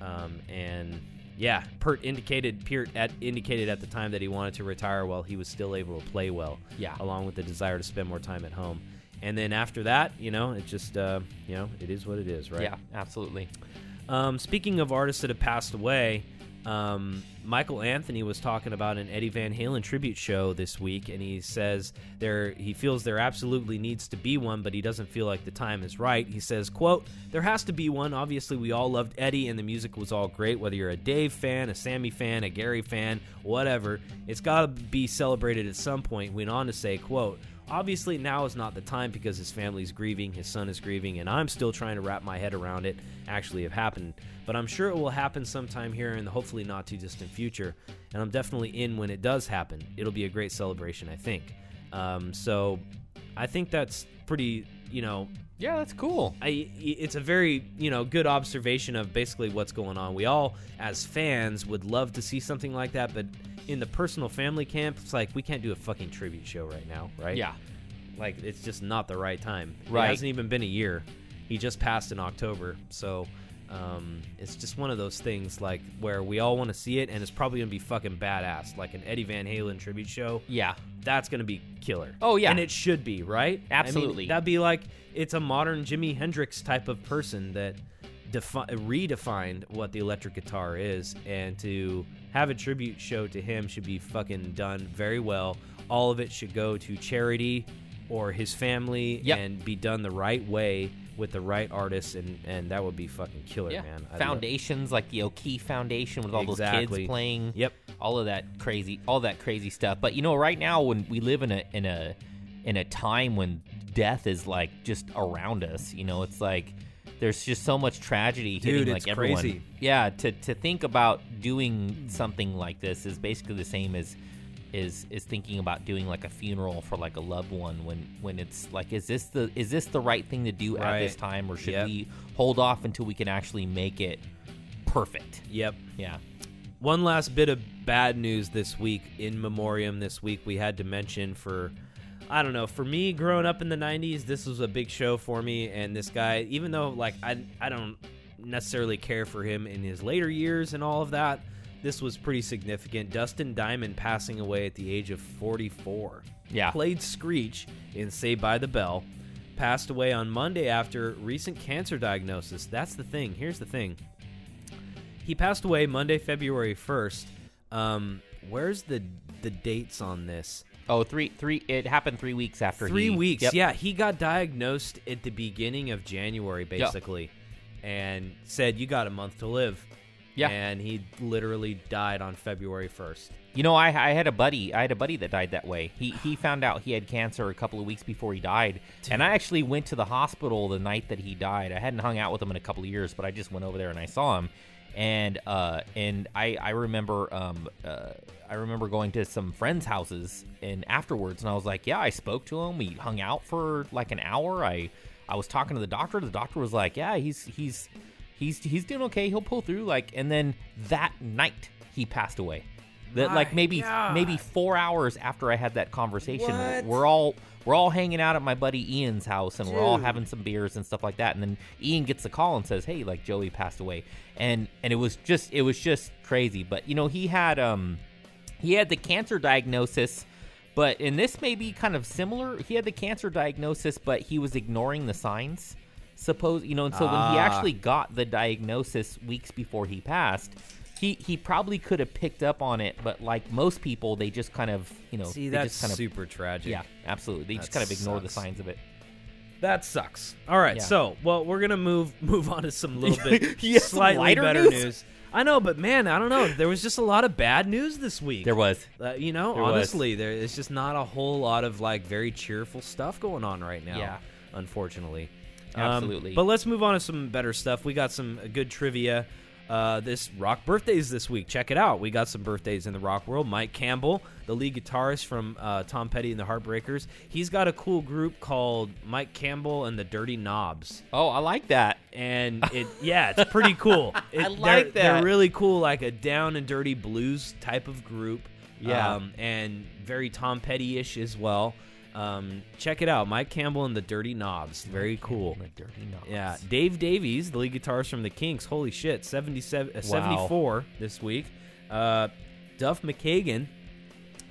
Um, and yeah, Pert indicated Peart at, indicated at the time that he wanted to retire while he was still able to play well. Yeah. along with the desire to spend more time at home. And then after that, you know, it just uh, you know, it is what it is, right? Yeah, absolutely. Um, speaking of artists that have passed away, um, Michael Anthony was talking about an Eddie Van Halen tribute show this week, and he says there he feels there absolutely needs to be one, but he doesn't feel like the time is right. He says, "quote There has to be one. Obviously, we all loved Eddie, and the music was all great. Whether you're a Dave fan, a Sammy fan, a Gary fan, whatever, it's got to be celebrated at some point." Went on to say, "quote." Obviously, now is not the time because his family's grieving, his son is grieving, and I'm still trying to wrap my head around it actually have happened. But I'm sure it will happen sometime here in the hopefully not too distant future, and I'm definitely in when it does happen. It'll be a great celebration, I think. Um, so I think that's pretty, you know, Yeah, that's cool. I, it's a very you know good observation of basically what's going on. We all, as fans, would love to see something like that, but in the personal family camp, it's like we can't do a fucking tribute show right now, right? Yeah. like it's just not the right time. Right. It hasn't even been a year. He just passed in October, so um, it's just one of those things like where we all want to see it, and it's probably gonna be fucking badass, like an Eddie Van Halen tribute show Yeah. that's going to be killer. Oh, yeah. and it should be right. I mean, Absolutely. that'd be like it's a modern Jimi Hendrix type of person that defi- redefined what the electric guitar is, and to have a tribute show to him should be fucking done very well. All of it should go to charity or his family, Yep. and be done the right way with the right artists, and and that would be fucking killer, Yeah. man. I Foundations like the O'Keefe Foundation with all those kids playing. Yep. All of that crazy, all that crazy stuff. But you know, right now when we live in a in a in a time when death is like just around us, you know, it's like there's just so much tragedy hitting Dude, like everyone. crazy. Yeah, to to think about doing something like this is basically the same as is is thinking about doing like a funeral for like a loved one when when it's like is this the is this the right thing to do at this time or should Yep. we hold off until we can actually make it perfect Yep. yeah One last bit of bad news this week in memoriam this week we had to mention for I don't know, for me growing up in the 90s, this was a big show for me and this guy even though like I I don't necessarily care for him in his later years and all of that, this was pretty significant. Dustin Diamond passing away at the age of 44. Yeah. Played Screech in Saved by the Bell. Passed away on Monday after recent cancer diagnosis. That's the thing. Here's the thing he passed away Monday, February first. Um, where's the the dates on this? oh three three it happened three weeks after Three he, weeks. Yep. Yeah, he got diagnosed at the beginning of January, basically, and said you got a month to live. Yeah. and he literally died on February first. You know, I, I had a buddy. I had a buddy that died that way. He he found out he had cancer a couple of weeks before he died, and I actually went to the hospital the night that he died. I hadn't hung out with him in a couple of years, but I just went over there and I saw him, and uh and I I remember um uh I remember going to some friends' houses and afterwards, and I was like, yeah, I spoke to him. We hung out for like an hour. I I was talking to the doctor. The doctor was like, yeah, he's he's he's he's doing okay. He'll pull through. Like, and then that night he passed away. That like maybe God. maybe four hours after I had that conversation, What? we're all we're all hanging out at my buddy Ian's house and we're all having some beers and stuff like that. And then Ian gets a call and says, "Hey, like Joey passed away," and and it was just it was just crazy. But you know he had um he had the cancer diagnosis. But and this may be kind of similar. He had the cancer diagnosis, but he was ignoring the signs. Suppose you know, and so when he Ah. actually got the diagnosis weeks before he passed, he he probably could have picked up on it, but like most people, they just kind of you know See, that's just kind of super tragic. yeah, absolutely. They just kind of ignore the signs of it. That sucks. All right, Yeah. so well, we're gonna move move on to some little bit You slightly better news? news? I know, but man, I don't know. There was just a lot of bad news this week. There was. Uh, you know, There was. honestly, there is just not a whole lot of like very cheerful stuff going on right now. Yeah. unfortunately. Um, Absolutely. but let's move on to some better stuff. We got some good trivia. Uh, this rock birthdays this week. Check it out. We got some birthdays in the rock world. Mike Campbell, the lead guitarist from uh, Tom Petty and the Heartbreakers, he's got a cool group called Mike Campbell and the Dirty Knobs Oh, I like that. and it yeah it's pretty cool it, I they're- like they're really cool like a down and dirty blues type of group Yeah. um, and very tom petty-ish as well um, check it out mike campbell and the dirty knobs very cool The dirty knobs. yeah dave davies the lead guitarist from the kinks holy shit 77 uh, 74 this week uh, duff mckagan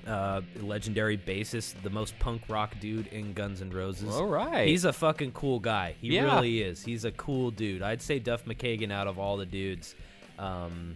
uh, legendary bassist, the most punk rock dude in Guns N' Roses. All right. He's a fucking cool guy. He Yeah. really is. He's a cool dude. I'd say Duff McKagan out of all the dudes um,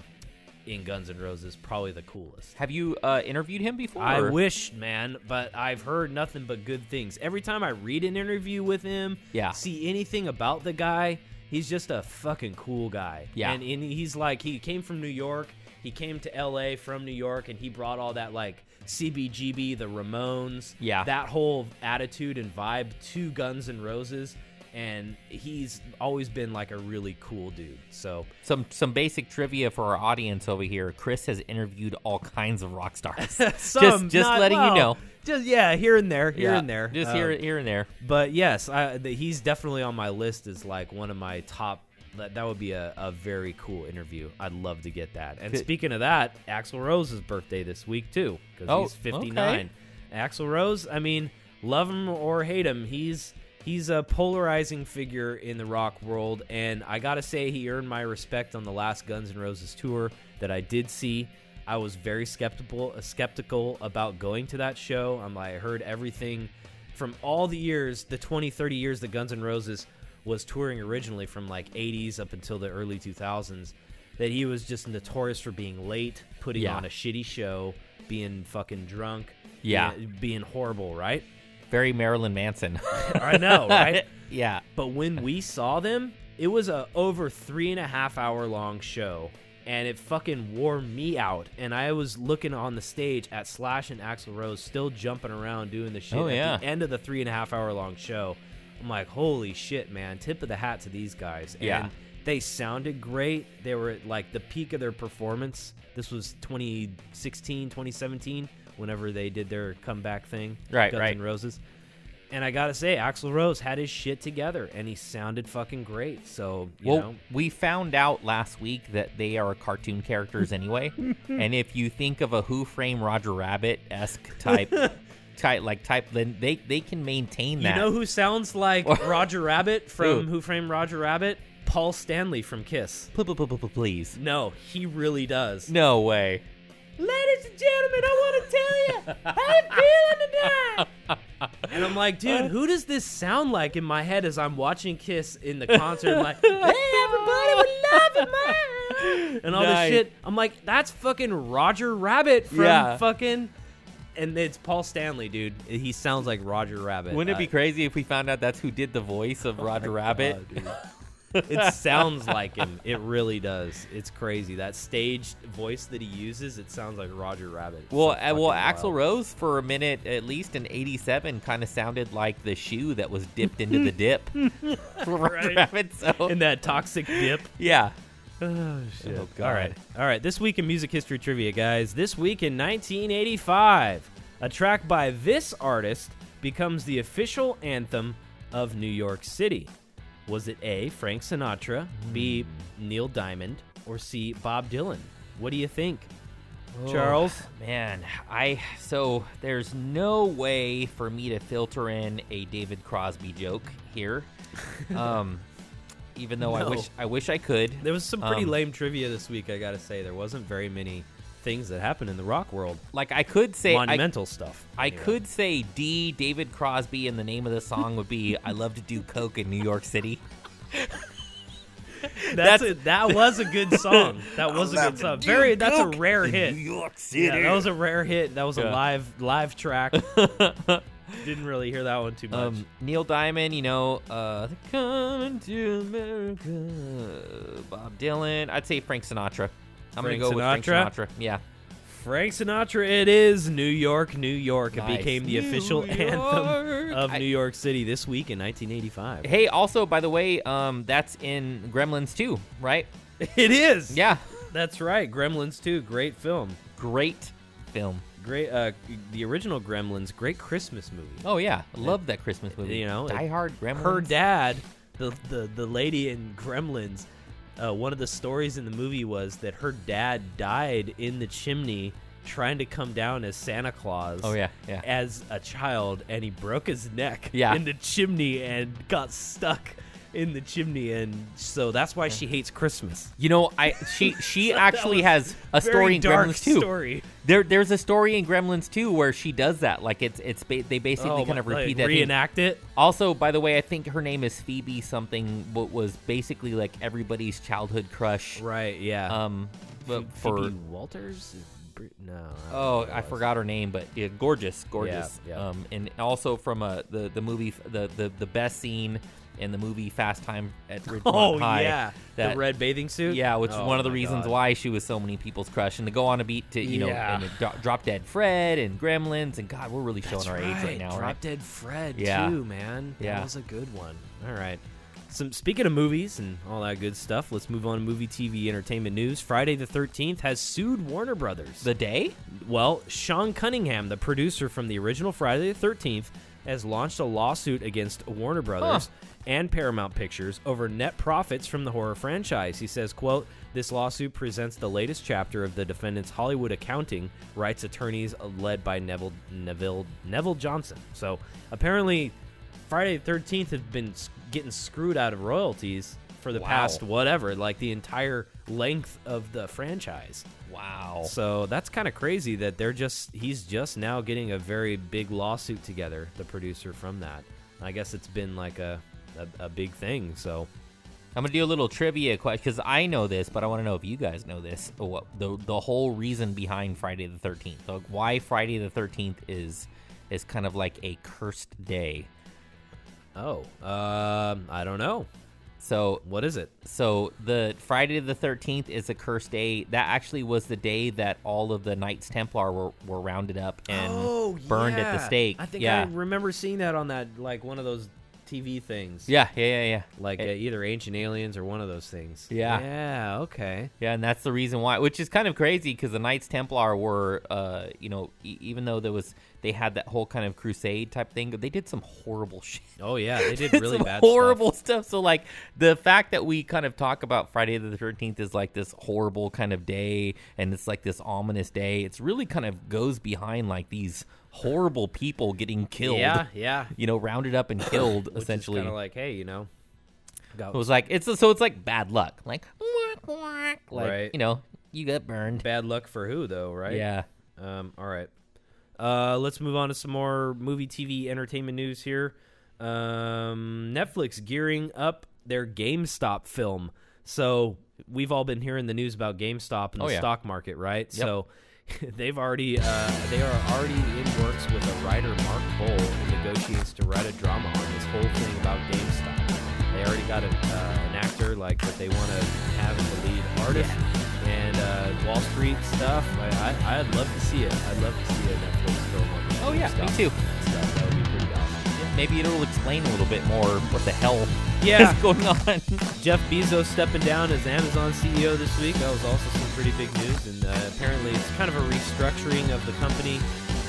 in Guns N' Roses, probably the coolest. Have you uh, interviewed him before? I or- wish, man, but I've heard nothing but good things. Every time I read an interview with him, Yeah. see anything about the guy, he's just a fucking cool guy. Yeah. And, and he's like, he came from New York. He came to LA from New York and he brought all that like CBGB, the Ramones, Yeah. that whole attitude and vibe to Guns N' Roses. And he's always been like a really cool dude. So some some basic trivia for our audience over here. Chris has interviewed all kinds of rock stars. some, just just not- letting you know. Just yeah, here and there, here Yeah, and there, Just Um, here here and there. But yes, I, the, he's definitely on my list as like one of my top. That, that would be a, a very cool interview. I'd love to get that. And speaking of that, Axl Rose's birthday this week too, because Oh, he's 59. Axl Rose, I mean, love him or hate him, he's he's a polarizing figure in the rock world, and I gotta say he earned my respect on the last Guns N' Roses tour that I did see. I was very skeptical uh, skeptical about going to that show. I'm like, I heard everything from all the years, the 20, 30 years that Guns N' Roses was touring originally from like 80s up until the early 2000s, that he was just notorious for being late, putting Yeah. on a shitty show, being fucking drunk, Yeah. being, being horrible, right? Very Marilyn Manson. I know, right? yeah. But when we saw them, it was a over three and a half hour long show, and it fucking wore me out. And I was looking on the stage at Slash and Axl Rose still jumping around doing the shit. Oh, at yeah. the end of the three and a half hour long show, I'm like, holy shit, man! Tip of the hat to these guys. Yeah. And they sounded great. They were at like the peak of their performance. This was 2016, 2017, whenever they did their comeback thing. Right, Guns right. N' Roses. And I gotta say, Axl Rose had his shit together, and he sounded fucking great. So you well, know, we found out last week that they are cartoon characters anyway. and if you think of a Who Framed Roger Rabbit esque type, type like type, then they they can maintain that. you know who sounds like Roger Rabbit from Who? Who Framed Roger Rabbit? Paul Stanley from Kiss. Pl- pl- pl- pl- Please, No, he really does. no way. Ladies and gentlemen, I want to tell you how you feeling tonight. And I'm like, dude, who does this sound like in my head as I'm watching Kiss in the concert? I'm like, hey, everybody, we love you, man. And all Nice. this shit. I'm like, that's fucking Roger Rabbit from Yeah. fucking. And it's Paul Stanley, dude. He sounds like Roger Rabbit. Wouldn't it Uh, be crazy if we found out that's who did the voice of Roger Rabbit? God, dude. It sounds like him. It really does. It's crazy. That staged voice that he uses, it sounds like Roger Rabbit. It's Well, uh, well, Axl. Rose for a minute, at least in '87, kind of sounded like the shoe that was dipped into the dip for Roger Right. Rabbit. So in that toxic dip. yeah, Oh shit! Oh, All right, all right. This week in music history trivia, guys. This week in 1985, a track by this artist becomes the official anthem of New York City. Was it A. Frank Sinatra, B. Neil Diamond, or C. Bob Dylan? What do you think, Charles? Oh, man, I so there's no way for me to filter in a David Crosby joke here. Um, even though I wish I wish I could. There was some pretty Um, lame trivia this week. I gotta say, there wasn't very many things that happen in the rock world. Like I could say I, Monumental stuff. I could say D. David Crosby, and the name of the song would be "I Love to Do Coke in New York City." That's, a, that was a good song. That was a good song. Very. That's a rare hit. New York City. Yeah, that was a rare hit. That was a live live track. Didn't really hear that one too much. Um, Neil Diamond, you know, uh, coming to America. Bob Dylan. I'd say Frank Sinatra. I'm Frank gonna go with Frank Sinatra? Sinatra. Yeah. Frank Sinatra. It is New York, New York. It became the New official anthem of I- New York City this week in 1985. Hey, also by the way, um, that's in Gremlins 2, right? It is. Yeah. that's right. Gremlins 2, great film. Great film. Great. Uh, the original Gremlins, great Christmas movie. Oh yeah, love that Christmas movie. You know, Die Hard, Gremlins. her dad, the the the lady in Gremlins, uh, one of the stories in the movie was that her dad died in the chimney trying to come down as Santa Claus. Oh, yeah, yeah. As a child, and he broke his neck Yeah. in the chimney and got stuck in the chimney, and so that's why she hates Christmas. You know, I she she actually has a story in dark Gremlins too. Story. There, there's a story in Gremlins 2 where she does that. Like it's it's ba- they basically Oh, kind of like, repeat that. thing. reenact it. Also, by the way, I think her name is Phoebe something. What was basically like everybody's childhood crush. Right? Yeah. Um, but Phoebe for Walters. No. I oh, I forgot her name, but yeah, gorgeous, gorgeous. yeah. Um, and also from uh, the the movie the, the the best scene in the movie Fast Time at Ridgemont Oh High. yeah, that the red bathing suit. Yeah, which is Oh, one of the reasons God. why she was so many people's crush, and to go on a beat to you know, and Dro- Drop Dead Fred and Gremlins, and God, we're really showing That's our age right right. now, Drop right? Dead Fred Yeah. too, man. That Yeah. was a good one. All right. Some speaking of movies and all that good stuff, let's move on to movie, TV, entertainment news. Friday the Thirteenth has sued Warner Brothers. The day? Well, Sean Cunningham, the producer from the original Friday the 13th, has launched a lawsuit against Warner Brothers and Paramount Pictures over net profits from the horror franchise. He says, quote, "This lawsuit presents the latest chapter of the defendant's Hollywood accounting rights attorneys led by Neville Neville Neville Johnson." So, apparently Friday the 13th has been getting screwed out of royalties for the Wow. past whatever, like the entire length of the franchise. Wow. So that's kind of crazy that they're just he's just now getting a very big lawsuit together, the producer from that. I guess it's been like a a, a big thing. So I'm gonna do a little trivia question because I know this, but I want to know if you guys know this. uh, What the the whole reason behind Friday the 13th? Like why Friday the 13th is is kind of like a cursed day. oh, um, I don't know. So What is it? so the Friday the 13th is a cursed day. That actually was the day that all of the Knights Templar were, were rounded up and burned at the stake. Oh, I think yeah. I remember seeing that on that like one of those TV things. yeah, yeah, yeah, yeah. Like uh, Eh, either Ancient Aliens or one of those things. Yeah. Yeah. Okay. Yeah, and that's the reason why, which is kind of crazy because the Knights Templar were, uh, you know, e- even though there was, they had that whole kind of crusade type thing, they did some horrible shit. Oh yeah, they did really bad horrible stuff. stuff. So like the fact that we kind of talk about Friday the Thirteenth is like this horrible kind of day, and it's like this ominous day. It's really kind of goes behind like these horrible people getting killed. Yeah. Yeah. you know, rounded up and killed essentially. kind of like, hey, you know, got it was like it's so it's like bad luck, like whack, whack, like Right. you know, you got burned. bad luck for who though, right? Yeah. Um, all right. Uh, let's move on to some more movie, TV, entertainment news here. Um, Netflix gearing up their GameStop film. So we've all been hearing the news about GameStop and Oh, the yeah. stock market, right? Yep. So they've already uh, they are already in works with a writer, Mark Boal, who negotiates to write a drama on this whole thing about GameStop. they already got a, uh, an actor like that they want to have as the lead artist. And uh, Wall Street stuff, I, I, I'd love to see it. I'd love to see a Netflix film on this Oh, yeah, me too. Stuff. That would be pretty awesome. Maybe it'll explain a little bit more what the hell Yeah. is going on. Jeff Bezos stepping down as Amazon CEO this week. That was also some pretty big news, and uh, apparently it's kind of a restructuring of the company.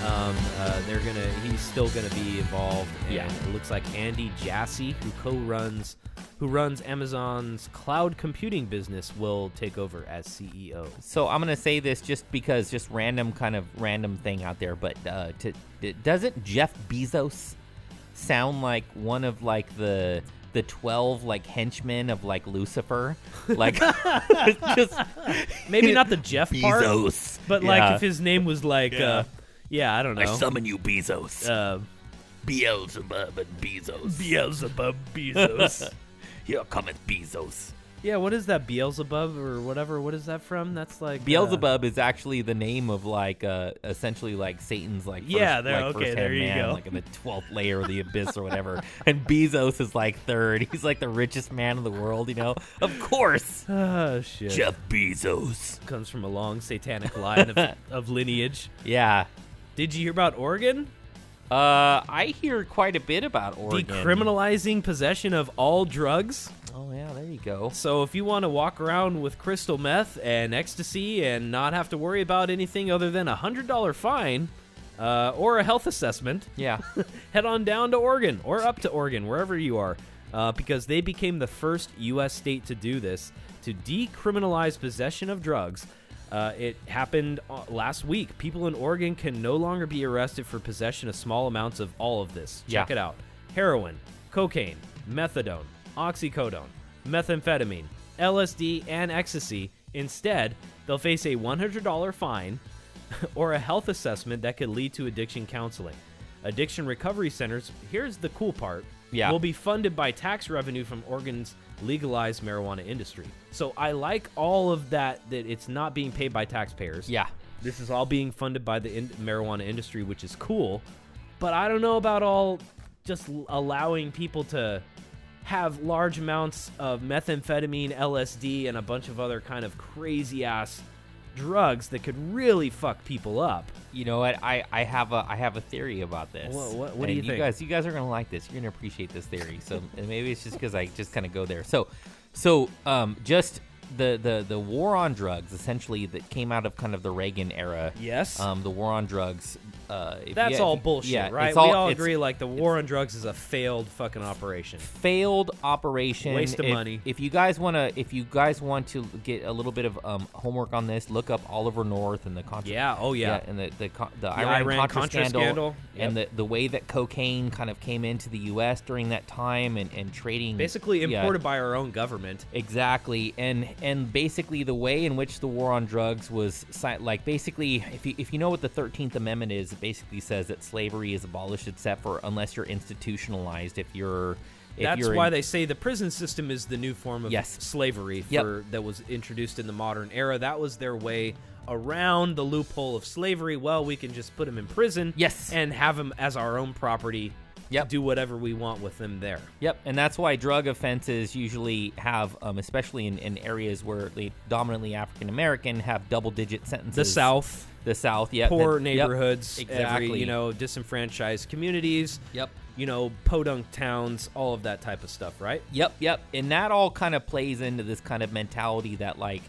Um, uh, they're gonna, he's still gonna be involved, and Yeah. it looks like Andy Jassy, who co-runs, who runs Amazon's cloud computing business, will take over as CEO. So I'm gonna say this just because, just random kind of random thing out there, but uh, to, doesn't Jeff Bezos sound like one of like the the twelve like henchmen of like Lucifer? Like just Maybe not the Jeff part, Bezos, but Yeah. like if his name was like, Yeah. uh, yeah, I don't know. I summon you, Bezos. uh, Beelzebub and Bezos. Beelzebub Bezos. Here cometh Bezos. Yeah, what is that Beelzebub or whatever? What is that from? That's like uh, Beelzebub is actually the name of like uh essentially like Satan's like first, Yeah, there- like, okay, there you man, go. like in the twelfth layer of the abyss or whatever. And Bezos is like third. He's like the richest man in the world, you know. Of course, Oh shit. Jeff Bezos. comes from a long satanic line of, of lineage. Yeah. Did you hear about Oregon Uh, I hear quite a bit about Oregon. decriminalizing possession of all drugs? Oh yeah, there you go. So if you want to walk around with crystal meth and ecstasy and not have to worry about anything other than a hundred dollar fine uh, or a health assessment, Yeah. head on down to Oregon or up to Oregon, wherever you are, uh, because they became the first U.S. state to do this to decriminalize possession of drugs. Uh, it happened uh, last week. People in Oregon can no longer be arrested for possession of small amounts of all of this. Check Yeah. it out heroin, cocaine, methadone, oxycodone, methamphetamine, LSD, and ecstasy. Instead, they'll face a $100 fine or a health assessment that could lead to addiction counseling. Addiction recovery centers, here's the cool part, Yeah. will be funded by tax revenue from Oregon's legalized marijuana industry. So I like all of that, that it's not being paid by taxpayers. Yeah. This is all being funded by the in- marijuana industry, which is cool. But I don't know about all just allowing people to have large amounts of methamphetamine, LSD, and a bunch of other kind of crazy ass drugs that could really fuck people up. You know what? I, I have a I have a theory about this. What- what- what do And you think? guys, you guys are gonna like this. You're gonna appreciate this theory. So maybe it's just because I just kind of go there. So, so um, just the the the war on drugs essentially that came out of kind of the Reagan era. Yes. Um, the war on drugs. Uh, That's you- all bullshit, yeah, right? It's all, we all agree like the war on drugs is a failed fucking operation. failed operation. Waste of If- money. If you guys want to, if you guys want to get a little bit of um, homework on this, look up Oliver North and the Contra. Yeah, oh yeah. and the the, the, The Iran, Iran Contra, Contra scandal, scandal. and the the way that cocaine kind of came into the U.S. during that time and and trading Basically yeah, imported by our own government. Exactly, and and basically the way in which the war on drugs was like basically, if you if you know what the Thirteenth Amendment is, it basically says that slavery is abolished except for unless you're institutionalized. If you're if That's why in- they say the prison system is the new form of Yes. slavery Yep. that was introduced in the modern era. That was their way around the loophole of slavery. Well, we can just put them in prison, Yes. and have them as our own property. Yep. do whatever we want with them there. Yep, and that's why drug offenses usually have, um, especially in, in areas where they dominantly African American, have double digit sentences. The South, the South, yeah, poor that- yep, neighborhoods, exactly. every you know disenfranchised communities. Yep. You know, podunk towns, all of that type of stuff, right? Yep, yep. And that all kind of plays into this kind of mentality that, like,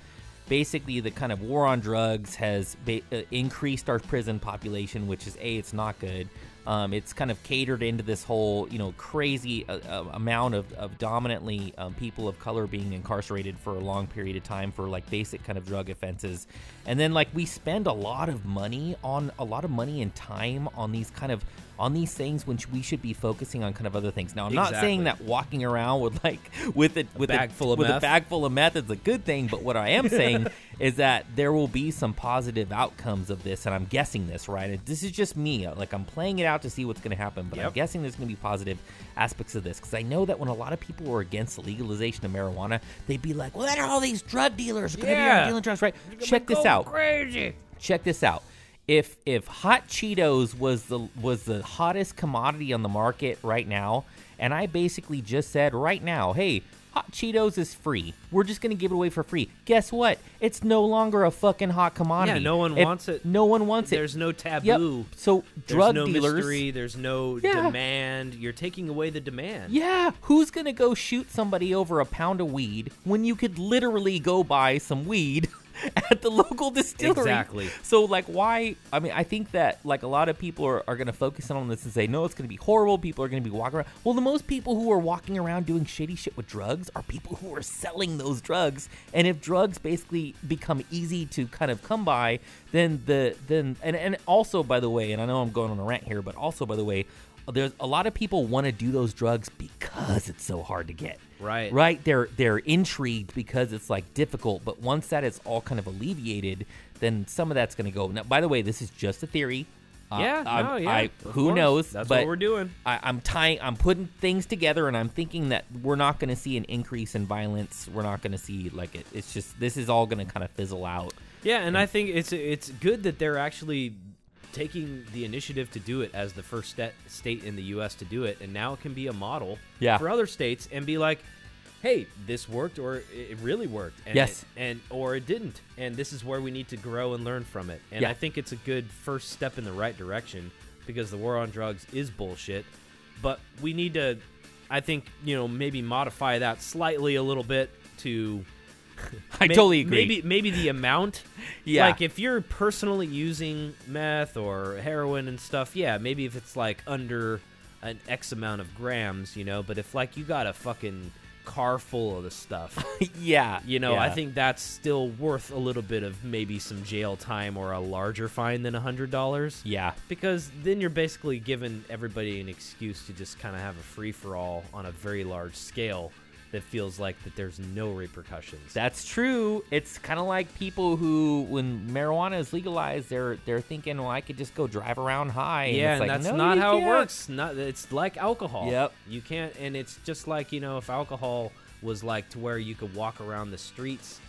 basically the kind of war on drugs has ba- uh, increased our prison population, which is A, it's not good. Um, it's kind of catered into this whole, you know, crazy uh, uh, amount of, of dominantly um, people of color being incarcerated for a long period of time for like basic kind of drug offenses. And then, like, we spend a lot of money on a lot of money and time on these kind of on these things when we should be focusing on kind of other things. Now, I'm not saying that walking around with like with it with bag a, full of with a bag full of meth is a good thing. But what I am saying is that there will be some positive outcomes of this, and I'm guessing this right. This is just me. Like I'm playing it out to see what's going to happen, but I'm guessing there's going to be positive aspects of this because I know that when a lot of people were against the legalization of marijuana, they'd be like, "Well, then all these drug dealers are going to be Yeah. out dealing drugs, right?" Check this out Crazy. check this out. if if hot Cheetos was the was the hottest commodity on the market right now, and I basically just said right now, hey, hot Cheetos is free. We're just gonna give it away for free. Guess what? It's no longer a fucking hot commodity. Yeah, no one If- wants it. No one wants it. There's no Yep. taboo. So There's drug no dealers. mystery. There's no Yeah. demand. You're taking away the demand. Yeah, who's gonna go shoot somebody over a pound of weed when you could literally go buy some weed at the local distillery? Exactly. So, like, why? I mean, I think that like a lot of people are, are gonna focus on this and say, no, it's gonna be horrible. People are gonna be walking around. Well, the most people who are walking around doing shady shit with drugs are people who are selling those drugs. And if drugs basically become easy to kind of come by, then the then and and also by the way, and I know I'm going on a rant here, but also by the way. There's a lot of people want to do those drugs because it's so hard to get. Right. Right. They're they're intrigued because it's like difficult, but once that is all kind of alleviated, then some of that's going to go. Now, by the way, this is just a theory. Uh, Yeah, no, yeah, I, who course. knows? That's what we're doing. I, I'm tying. I'm putting things together, and I'm thinking that we're not going to see an increase in violence. We're not going to see like it. It's just this is all going to kind of fizzle out. Yeah, and I think it's it's good that they're actually taking the initiative to do it as the first sta- state in the U.S. to do it, and now it can be a model Yeah. for other states and be like, "Hey, this worked, or it it really worked, and Yes. it- and or it didn't, and this is where we need to grow and learn from it." And Yeah. I think it's a good first step in the right direction because the war on drugs is bullshit, but we need to, I think, you know, maybe modify that slightly a little bit to I May- totally agree. Maybe maybe the amount. Yeah. Like if you're personally using meth or heroin and stuff, yeah, maybe if it's like under an X amount of grams, you know. But if like you got a fucking car full of the stuff, yeah. you know, I think that's still worth a little bit of maybe some jail time or a larger fine than a hundred dollars. Yeah. Because then you're basically giving everybody an excuse to just kind of have a free for all on a very large scale that feels like that there's no repercussions. That's true. It's kind of like people who, when marijuana is legalized, they're they're thinking, well, I could just go drive around high. and Yeah, it's and like, that's "No, not how it can't." works. Not it's like alcohol. Yep. You can't, and it's just like you know, if alcohol was like to where you could walk around the streets.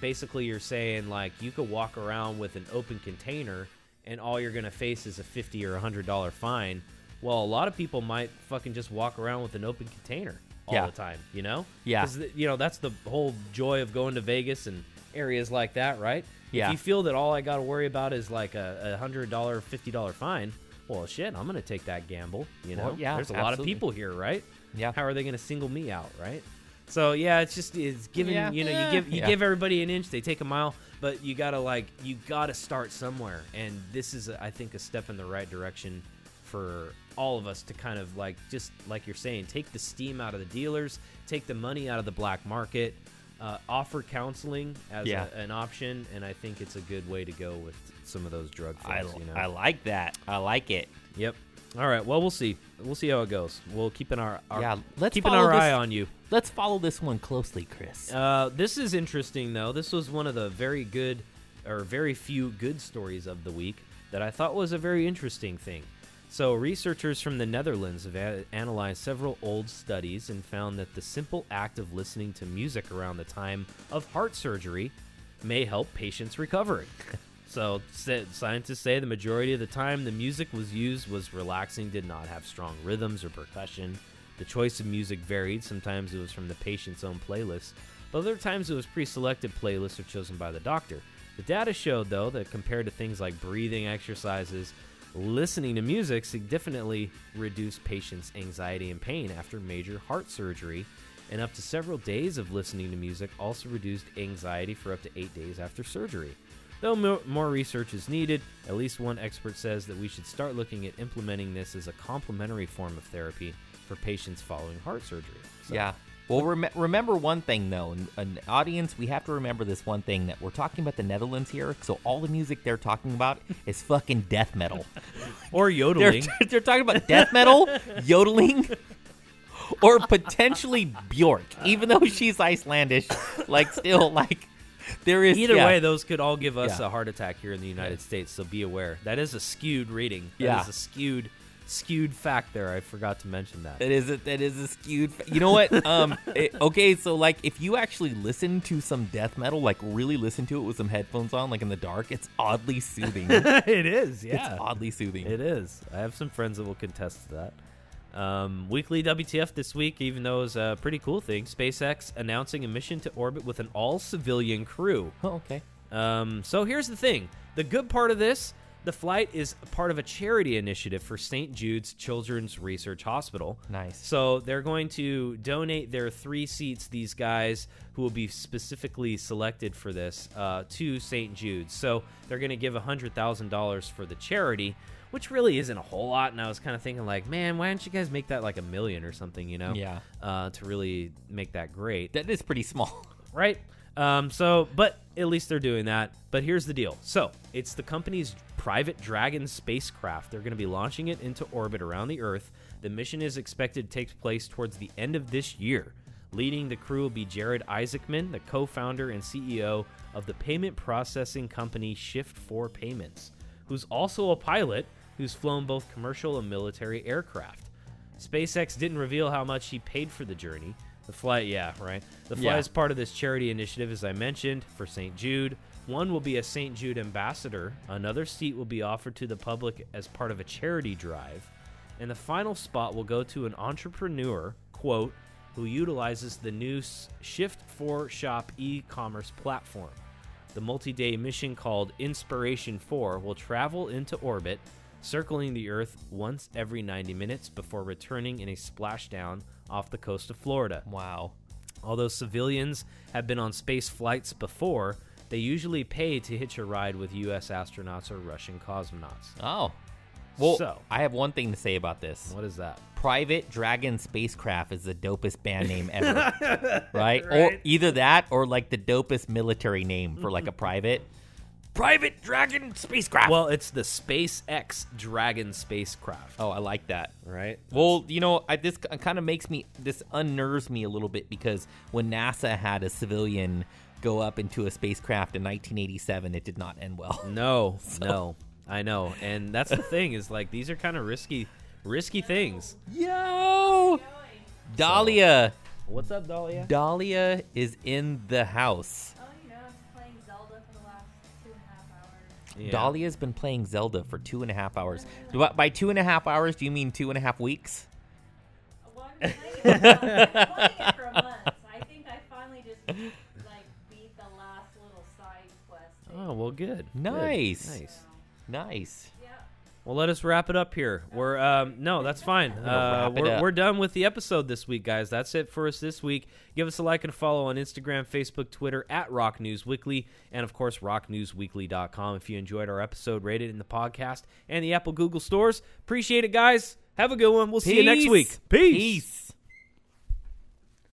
Basically, you're saying like you could walk around with an open container, and all you're gonna face is a fifty or a hundred dollar fine. Well, a lot of people might fucking just walk around with an open container all Yeah. the time. You know? Yeah. 'Cause th- you know that's the whole joy of going to Vegas and areas like that, right? Yeah. If you feel that all I got to worry about is like a, a hundred dollar, fifty dollar fine, well, shit, I'm gonna take that gamble. You know, Well, yeah, there's a lot of people here, right? Yeah. How are they gonna single me out, right? So yeah, it's just it's giving Yeah. you know you give you yeah. give everybody an inch, they take a mile, but you gotta like you gotta start somewhere, and this is I think a step in the right direction for all of us to kind of like just like you're saying, take the steam out of the dealers, take the money out of the black market, uh, offer counseling as Yeah. a, an option, and I think it's a good way to go with some of those drug I, you know? I like that. I like it. Yep. All right. Well, we'll see. We'll see how it goes. We'll keep an our, our Yeah, let's keeping follow our this- eye on you. Let's follow this one closely, Chris. Uh, this is interesting, though. This was one of the very good, or very few good stories of the week that I thought was a very interesting thing. So, researchers from the Netherlands have a- analyzed several old studies and found that the simple act of listening to music around the time of heart surgery may help patients recover. so, scientists say the majority of the time the music was used was relaxing, did not have strong rhythms or percussion. The choice of music varied. Sometimes it was from the patient's own playlist, but other times it was pre selected playlists or chosen by the doctor. The data showed, though, that compared to things like breathing exercises, listening to music significantly reduced patients' anxiety and pain after major heart surgery, and up to several days of listening to music also reduced anxiety for up to eight days after surgery. Though mo- more research is needed, at least one expert says that we should start looking at implementing this as a complementary form of therapy for patients following heart surgery. So- yeah. Well, rem- remember one thing though, an, an audience, we have to remember this one thing that we're talking about the Netherlands here. So all the music they're talking about is fucking death metal. Or They're, yodeling. they're talking about death metal, yodeling, or potentially Bjork, even though she's Icelandish. Like, still, like, there is Either yeah. way, those could all give us Yeah. a heart attack here in the United States. So be aware. That is a skewed reading. That Yeah. is a skewed skewed fact there. I forgot to mention that. That is a, that is a skewed. fa- You know what? Um. it- okay, so like if you actually listen to some death metal, like really listen to it with some headphones on, like in the dark, it's oddly soothing. it is, yeah. It's oddly soothing. It is. I have some friends that will contest to that. Um, weekly WTF this week, even though it's a pretty cool thing, SpaceX announcing a mission to orbit with an all civilian crew. Oh, okay. Um, so here's the thing the good part of this the flight is part of a charity initiative for St. Jude's Children's Research Hospital. Nice. So they're going to donate their three seats, these guys who will be specifically selected for this, uh, to St. Jude's. So they're going to give $100,000 for the charity, which really isn't a whole lot. And I was kind of thinking, like, man, why don't you guys make that like a million or something, you know? Yeah. Uh, to really make that great That is pretty small. right? Um, so, but at least they're doing that. But here's the deal. So, it's the company's private Dragon spacecraft. They're going to be launching it into orbit around the Earth. The mission is expected to take place towards the end of this year. Leading the crew will be Jared Isaacman, the co founder and CEO of the payment processing company Shift4 Payments, who's also a pilot who's flown both commercial and military aircraft. SpaceX didn't reveal how much he paid for the journey. The flight, yeah, right. The flight Yeah. is part of this charity initiative, as I mentioned, for St. Jude. One will be a St. Jude ambassador. Another seat will be offered to the public as part of a charity drive. And the final spot will go to an entrepreneur, quote, who utilizes the new Shift 4 Shop e commerce platform. The multi day mission called Inspiration 4 will travel into orbit, circling the Earth once every 90 minutes before returning in a splashdown off the coast of Florida. Wow. Although civilians have been on space flights before, they usually pay to hitch a ride with U.S. astronauts or Russian cosmonauts. Oh. Well, So- I have one thing to say about this. What is that? Private Dragon Spacecraft is the dopest band name ever. right? Or either that or like the dopest military name for like a private. Private Dragon Spacecraft. Well, it's the SpaceX Dragon spacecraft, oh, I like that. right? Well, you know, I, this kind of makes me, this unnerves me a little bit because when NASA had a civilian go up into a spacecraft in 1987, it did not end well. No, no, I know, and that's the thing is like these are kind of risky, risky things. Yo! Dahlia! What's up, Dahlia? Dahlia is in the house. Yeah. Dahlia's been playing Zelda for two and a half hours. Do I- By two and a half hours, do you mean two and a half weeks? Well, I'm playing playing it for a month. I think I finally just like beat the last little side quest. thing. Oh well, good. Good. Nice. nice. Well, let us wrap it up here. We're um, no, that's fine. Uh, we're, we're done with the episode this week, guys. That's it for us this week. Give us a like and follow on Instagram, Facebook, Twitter at Rock News Weekly, and of course rocknewsweekly.com. If you enjoyed our episode, rate it in the podcast and the Apple Google stores. Appreciate it, guys. Have a good one. We'll see you next week. Peace.